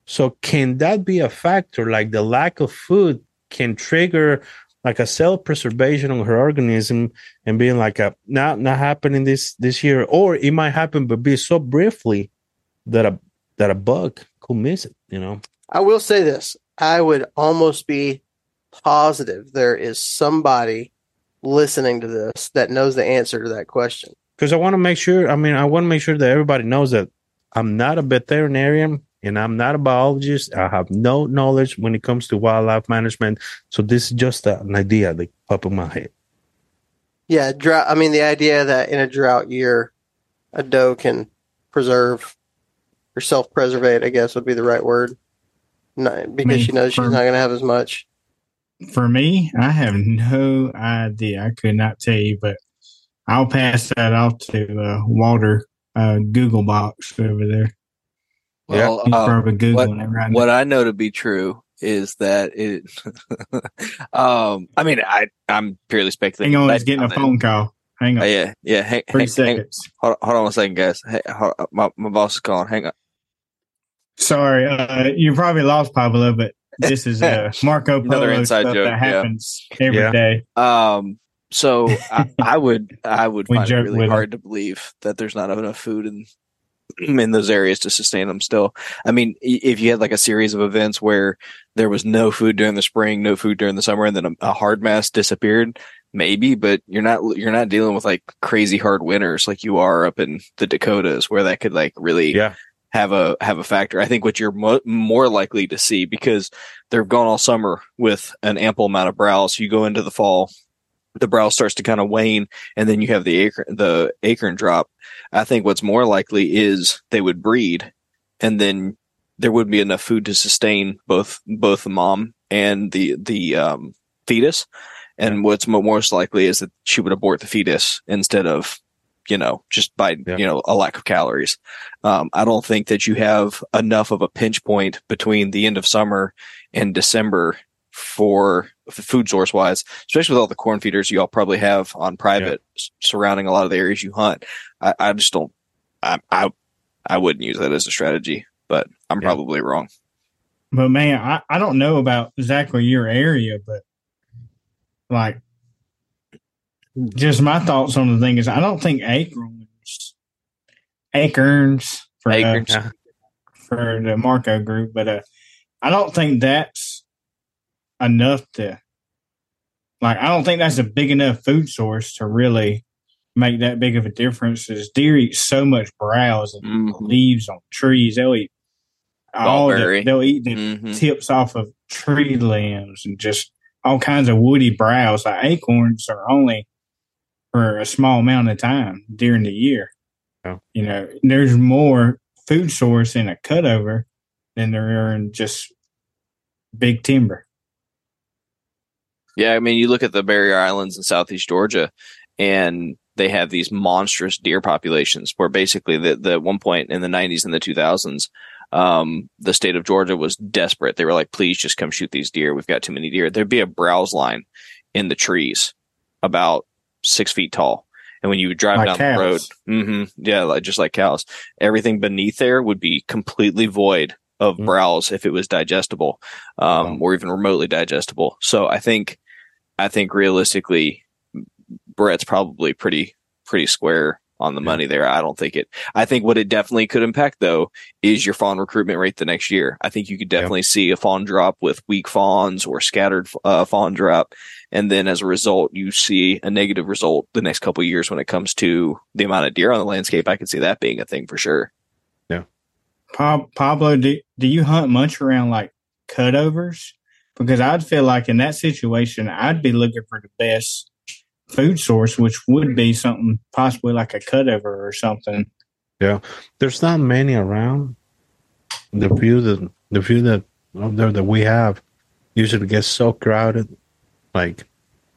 So, can that be a factor? Like the lack of food can trigger like a self preservation on her organism and being like a not not happening this this year, or it might happen but be so briefly that a that a bug could miss it. You know, I will say this. I would almost be positive there is somebody listening to this that knows the answer to that question. because I want to make sure. I mean, I want to make sure that everybody knows that I'm not a veterinarian and I'm not a biologist. I have no knowledge when it comes to wildlife management. So this is just an idea that popped in my head. Yeah, drought. I mean, the idea that in a drought year, a doe can preserve or self-preservate, I guess would be the right word, not, because mean, she knows she's for- not going to have as much. For me, I have no idea. I could not tell you, but I'll pass that off to uh, Walter uh, Google box over there. Well, He's uh, probably googling what. I know to be true is that it. um, I mean, I I'm purely speculating. Hang on, but he's getting a phone call. Hang on. Oh, yeah, yeah. Hang, Three hang, hang, seconds. hold, hold on one second, guys. Hey, hold, my my boss is calling. Hang on. Sorry, uh, you probably lost Pablo, but this is uh, Marco Another Polo inside stuff joke, that yeah. happens every day. Yeah. Um, so I, I would I would We find it really with hard to believe that there's not enough food in in those areas to sustain them. Still, I mean, if you had like a series of events where there was no food during the spring, no food during the summer, and then a, a hard mast disappeared, maybe. But you're not you're not dealing with like crazy hard winters like you are up in the Dakotas, where that could like really Yeah. have a have a factor. I think what you're mo- more likely to see because they've gone all summer with an ample amount of browse. You go into the fall, the brow starts to kind of wane, and then you have the acre the acorn drop. I think what's more likely is they would breed, and then there would be enough food to sustain both both the mom and the the um, fetus. And what's mo- most likely is that she would abort the fetus instead of, you know, just by Yeah. you know a lack of calories. Um, I don't think that you have enough of a pinch point between the end of summer and December for food source wise, especially with all the corn feeders you all probably have on private s- surrounding a lot of the areas you hunt. I, I just don't, I, I, I wouldn't use that as a strategy, but I'm Yeah. probably wrong. But man, I, I don't know about exactly your area, but like just my thoughts on the thing is I don't think acorns acorns for uh, Acorns. Yeah. for the Marco group, but uh, I don't think that's enough to like. I don't think that's a big enough food source to really make that big of a difference. As deer eat so much browse and Mhm. leaves on trees, they'll eat all the, they'll eat the Mhm. tips off of tree limbs and just all kinds of woody browse. Like acorns are only for a small amount of time during the year. Yeah. You know, there's more food source in a cutover than there are in just big timber. Yeah, I mean, you look at the barrier islands in southeast Georgia, and they have these monstrous deer populations. Where basically, the the one point in the '90s and the 2000s, um, the state of Georgia was desperate. They were like, "Please, just come shoot these deer. We've got too many deer." There'd be a browse line in the trees, about six feet tall, and when you would drive Like down the road, cows. hmm yeah, like, just like cows, everything beneath there would be completely void of Mm. browse if it was digestible, um, Wow. or even remotely digestible. So I think, I think realistically, Brett's probably pretty pretty square on the Yeah. money there. I don't think it. I think what it definitely could impact though is your fawn recruitment rate the next year. I think you could Yeah. definitely see a fawn drop with weak fawns or scattered uh, fawn drop, and then as a result, you see a negative result the next couple of years when it comes to the amount of deer on the landscape. I could see that being a thing for sure. Pa- Pablo, do, do you hunt much around like cutovers? Because I'd feel like in that situation, I'd be looking for the best food source, which would be something possibly like a cutover or something. Yeah, there's not many around. The few that the few that out there that we have usually gets so crowded. Like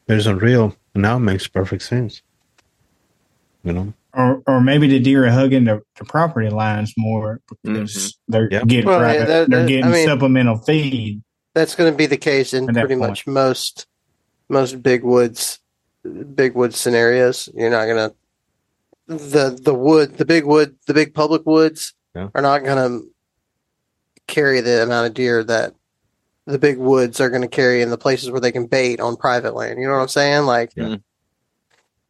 there's a real now it makes perfect sense. You know? Or, or maybe the deer are hugging the, the property lines more mm-hmm. because they're Yeah. getting Well, yeah, private- that- they're that- getting I mean- supplemental feed. That's going to be the case in pretty point. much most most big woods big wood scenarios. You're not going to the the wood the big wood the big public woods Yeah. are not going to carry the amount of deer that the big woods are going to carry in the places where they can bait on private land. You know what I'm saying? Like Yeah.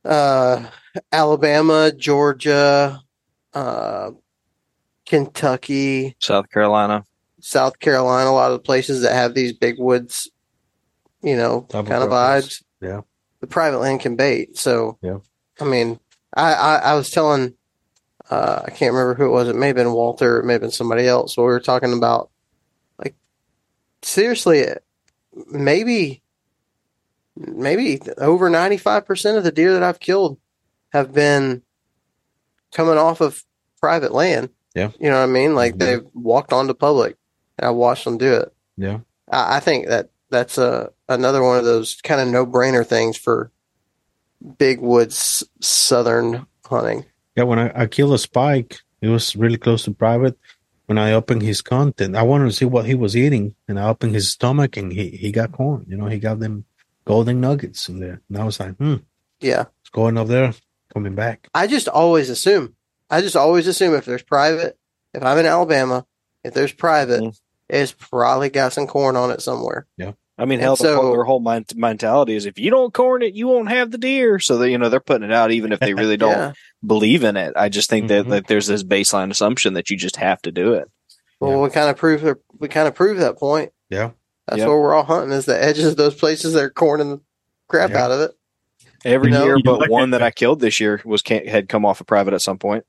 uh Alabama, Georgia, uh Kentucky, South Carolina. South Carolina, a lot of the places that have these big woods, you know, Double kind of vibes. Yeah. The private land can bait. So, Yeah. I mean, I, I, I was telling, uh, I can't remember who it was. It may have been Walter. It may have been somebody else. But we were talking about, like, seriously, maybe, maybe over 95% of the deer that I've killed have been coming off of private land. Yeah. You know what I mean? Like Mhm. they've walked onto public and I watched them do it. Yeah. I, I think that that's a another one of those kind of no brainer things for big woods southern hunting. Yeah, when I, I killed a spike, it was really close to private. when I opened his content, I wanted to see what he was eating, and I opened his stomach, and he he got corn. You know, he got them golden nuggets in there, and I was like, hmm, Yeah. it's going up there, coming back. I just always assume. I just always assume if there's private, if I'm in Alabama, if there's private, Mhm. It's probably got some corn on it somewhere. Yeah. I mean, And hell, so- whole- their whole mind, mentality is if you don't corn it, you won't have the deer. So they, you know, they're putting it out even if they really don't Yeah. believe in it. I just think Mhm. that, that there's this baseline assumption that you just have to do it. Well, Yeah. we kind of prove we kind of prove that point. Yeah, That's Yeah. where we're all hunting is the edges of those places that are corning the crap Yeah. out of it. Every You know, year, but look one at that I killed this year was can't, had come off a private at some point.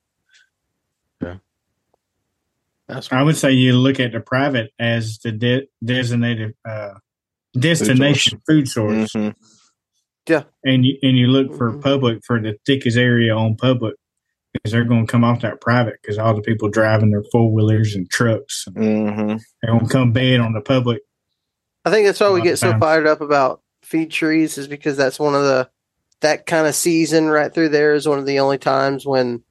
That's I would say you look at the private as the de- designated uh, destination food source, Mhm. and you and you look for Mhm. public for the thickest area on public because they're going to come off that private because all the people driving their four wheelers and trucks, and Mhm. they're going to come bed on the public. I think that's why we get so times. fired up about feed trees is because that's one of the that kind of season right through there is one of the only times when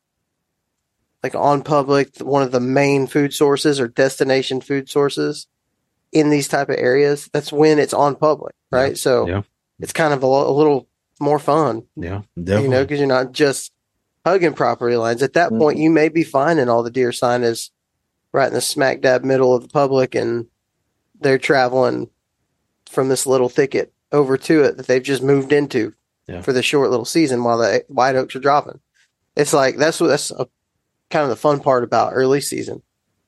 like on public one of the main food sources or destination food sources in these type of areas that's when it's on public right so Yeah. it's kind of a, a little more fun yeah, you know because you're not just hugging property lines at that Mhm. point you may be finding all the deer sign is right in the smack dab middle of the public and they're traveling from this little thicket over to it that they've just moved into Yeah. for the short little season while the white oaks are dropping it's like that's what that's a, kind of the fun part about early season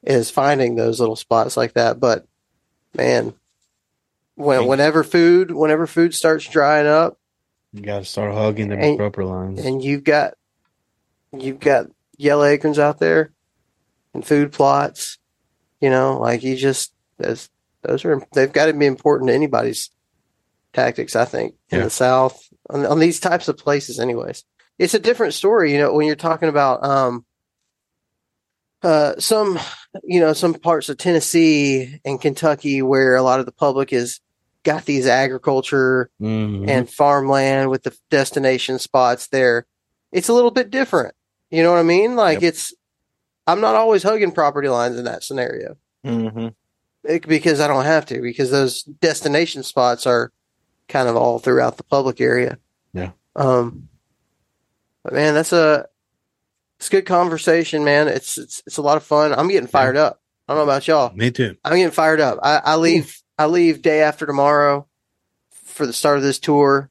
is finding those little spots like that but man when, whenever food whenever food starts drying up you got to start hugging them And- proper lines. and you've got you've got yellow acorns out there and food plots you know like you just those those are they've got to be important to anybody's tactics i think in Yeah. the south on, on these types of places anyways it's a different story you know when you're talking about um uh some you know some parts of tennessee and kentucky where a lot of the public is got these agriculture Mhm. and farmland with the destination spots there. It's a little bit different. You know what I mean? Like Yep. it's I'm not always hugging property lines in that scenario Mhm. It- because I don't have to because those destination spots are kind of all throughout the public area. Yeah. Um but man, that's a it's good conversation, man. It's it's it's a lot of fun. I'm getting fired up. I don't know about y'all. Me too. I'm getting fired up. I, I leave. I leave day after tomorrow for the start of this tour.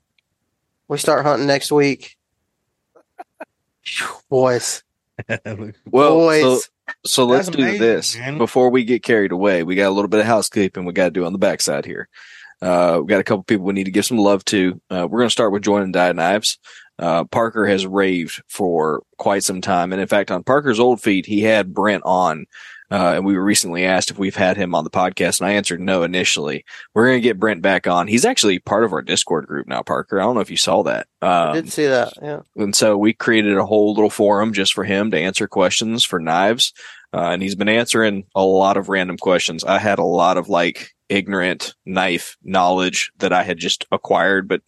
We start hunting next week. Phew, Boys, Well, boys. so, so let's That's do amazing, this man. before we get carried away. We got a little bit of housekeeping we got to do on the backside here. Uh, we got a couple people we need to give some love to. Uh, we're going to start with Join and Die Knives. Uh, Parker has raved for quite some time. And in fact, on Parker's old feed, he had Brent on. Uh, and we were recently asked if we've had him on the podcast, and I answered no initially. We're going to get Brent back on. He's actually part of our Discord group now, Parker. I don't know if you saw that. I Um, did see that. Yeah. and so we created a whole little forum just for him to answer questions for knives. Uh, and he's been answering a lot of random questions. I had a lot of like ignorant knife knowledge that I had just acquired, but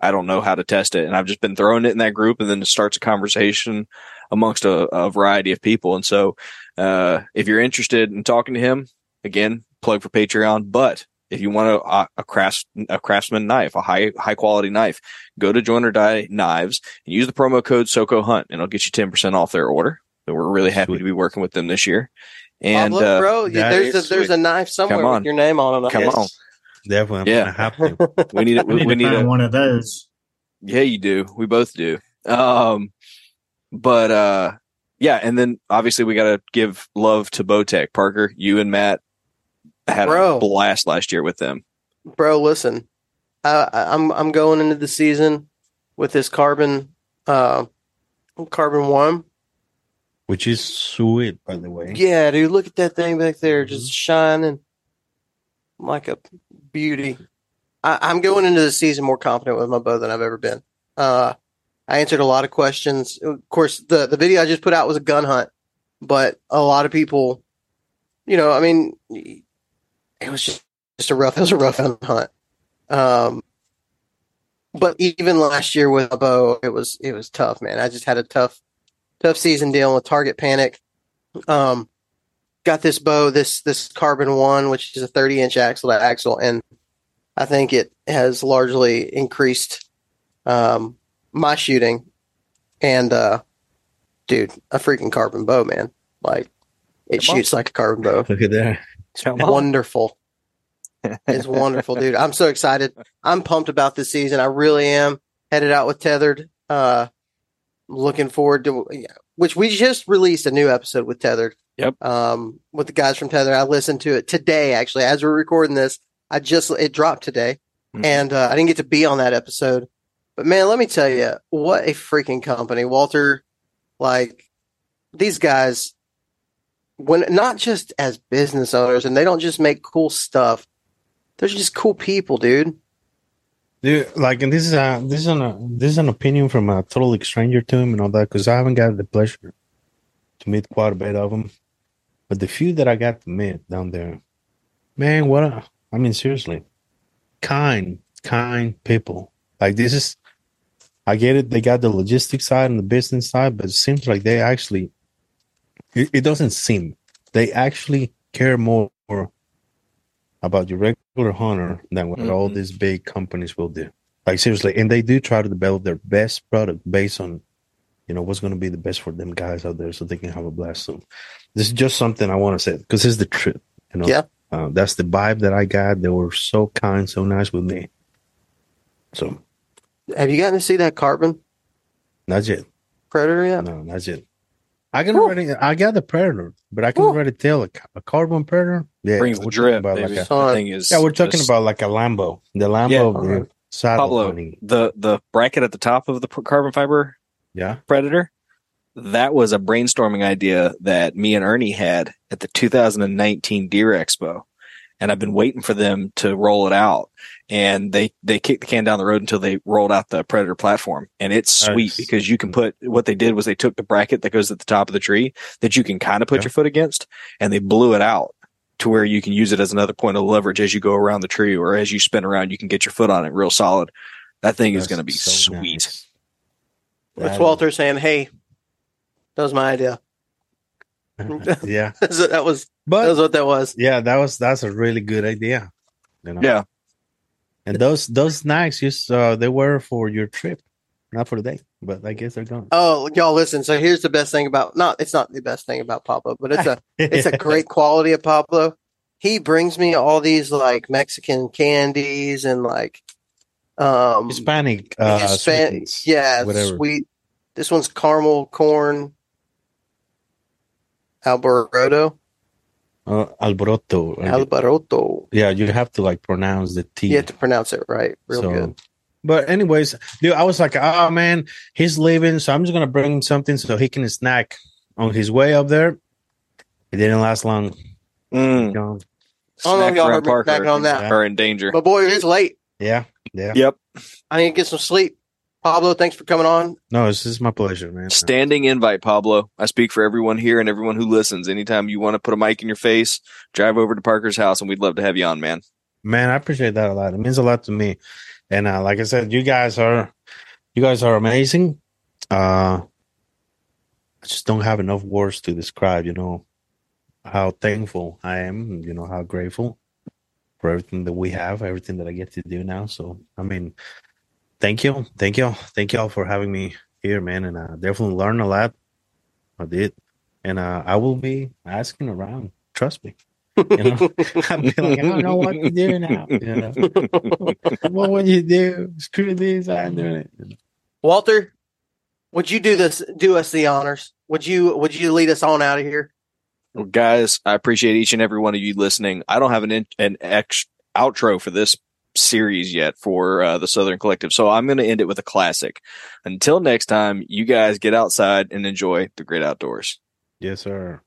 I don't know how to test it. And I've just been throwing it in that group and then it starts a conversation amongst a, a variety of people. And so, uh, if you're interested in talking to him, again, plug for Patreon. But if you want a, a crafts, a craftsman knife, a high, high quality knife, go to Join or Die Knives and use the promo code SoCo Hunt and it'll get you 10% off their order. So we're really happy Sweet. to be working with them this year. And, look, uh, bro, you- there's a, there's sweet. a knife somewhere with your name on it. Come Yes. on. Definitely. I'm Yeah. gonna have to. we need it. I need We need a, one of those. Yeah, you do. We both do. Um, but uh, yeah, and then obviously we got to give love to Bowtech. Parker, you and Matt had Bro. a blast last year with them. Bro, listen, I, I- I'm I'm going into the season with this carbon, uh, carbon one. Which is sweet, by the way. Yeah, dude, look at that thing back there, Mm-hmm. just shining like a beauty. I, I'm going into the season more confident with my bow than I've ever been. Uh, I answered a lot of questions. Of course, the the video I just put out was a gun hunt, but a lot of people, you know, I mean, it was just, just a rough. It was a rough hunt. Um, but even last year with a bow, it was it was tough, man. I just had a tough tough season dealing with target panic. Um, got this bow, this this carbon one, which is a 30 inch axle to axle, and I think it has largely increased um, my shooting. And uh, dude, a freaking carbon bow, man! Like it Come on. shoots like a carbon bow. Look at that. Come wonderful. It's wonderful, dude. I'm so excited. I'm pumped about this season. I really am. Headed out with Tethered. Uh, looking forward to which we just released a new episode with Tethered. Yep. Um, with the guys from Tethered. I listened to it today, actually, as we're recording this. I just it dropped today, Mhm. and uh, I didn't get to be on that episode. But man, let me tell you, what a freaking company, Walter. Like these guys, when not just as business owners, and they don't just make cool stuff. They're just cool people, dude. Dude, like, and this is a this is an this is an opinion from a total stranger to him and all that because I haven't got the pleasure to meet quite a bit of them, but the few that I got to meet down there, man, what a, I mean, seriously, kind, kind people. Like this is, I get it. They got the logistics side and the business side, but it seems like they actually, it, it doesn't seem they actually care more about your regular hunter than what all Mhm. these big companies will do. Like seriously, and they do try to develop their best product based on, you know, what's going to be the best for them guys out there, so they can have a blast. So, this is just something I want to say because it's the truth. You know, Yeah. Uh, that's the vibe that I got. They were so kind, so nice with me. So Have you gotten to see that carbon that's it. predator yet? No, that's it. I can Woo. already, I got the predator, but I can Woo. already tell a, a carbon predator. Yeah, Brings the we're talking drip, about like a- thing is yeah, we're talking just- about like a Lambo, the Lambo Yeah. of the saddle Pablo. the the bracket at the top of the p- carbon fiber Yeah, predator. That was a brainstorming idea that me and Ernie had at the 2019 Deer Expo, and I've been waiting for them to roll it out. And they they kicked the can down the road until they rolled out the Predator platform, and it's sweet Nice. because you can put what they did was they took the bracket that goes at the top of the tree that you can kind of put Yeah. your foot against, and they blew it out to where you can use it as another point of leverage as you go around the tree or as you spin around, you can get your foot on it real solid. That thing is going to be so sweet. nice. That's Walter saying, "Hey, that was my idea." is- yeah, that was that was what that was. yeah, that was that's a really good idea. You know? Yeah. and those those snacks just uh, they were for your trip, not for the day. But I guess they're gone. Oh, y'all listen. So here's the best thing about not it's not the best thing about Pablo, but it's a it's a great quality of Pablo. He brings me all these like Mexican candies and like um Hispanic, uh, Hispan- sweetens, yeah, whatever. sweet. This one's caramel corn Alberto. uh, alboroto. Alberto. yeah, you have to like pronounce the T. You have to pronounce it right. Real So, good. But anyways, dude, I was like, oh man, he's leaving, so I'm just gonna bring him something so he can snack on his way up there. It didn't last long. Mm. Gone. Oh, no, y'all around heard me Parker on that. are in danger. But boy, it's late. Yeah, yeah. Yep. I need to get some sleep. Pablo, thanks for coming on. No, this is my pleasure, man. Standing invite, Pablo. I speak for everyone here and everyone who listens. Anytime you want to put a mic in your face, drive over to Parker's house and we'd love to have you on, man. Man, I appreciate that a lot. It means a lot to me. And uh, like I said, you guys are you guys are amazing. Uh I just don't have enough words to describe, you know, how thankful I am, you know, how grateful for everything that we have, everything that I get to do now. So I mean, thank you. Thank you. Thank you all for having me here, man. And I definitely learned a lot. I did. And uh I will be asking around. Trust me. You know, I'll be like, I don't know what to do now. You know, what would you do? Screw this, I'm doing it. Walter, would you do this? Do us the honors? Would you? Would you lead us on out of here? Well, guys, I appreciate each and every one of you listening. I don't have an in, an ex outro for this series yet for uh, the Southern Collective, so I'm going to end it with a classic. Until next time, you guys get outside and enjoy the great outdoors. Yes, sir.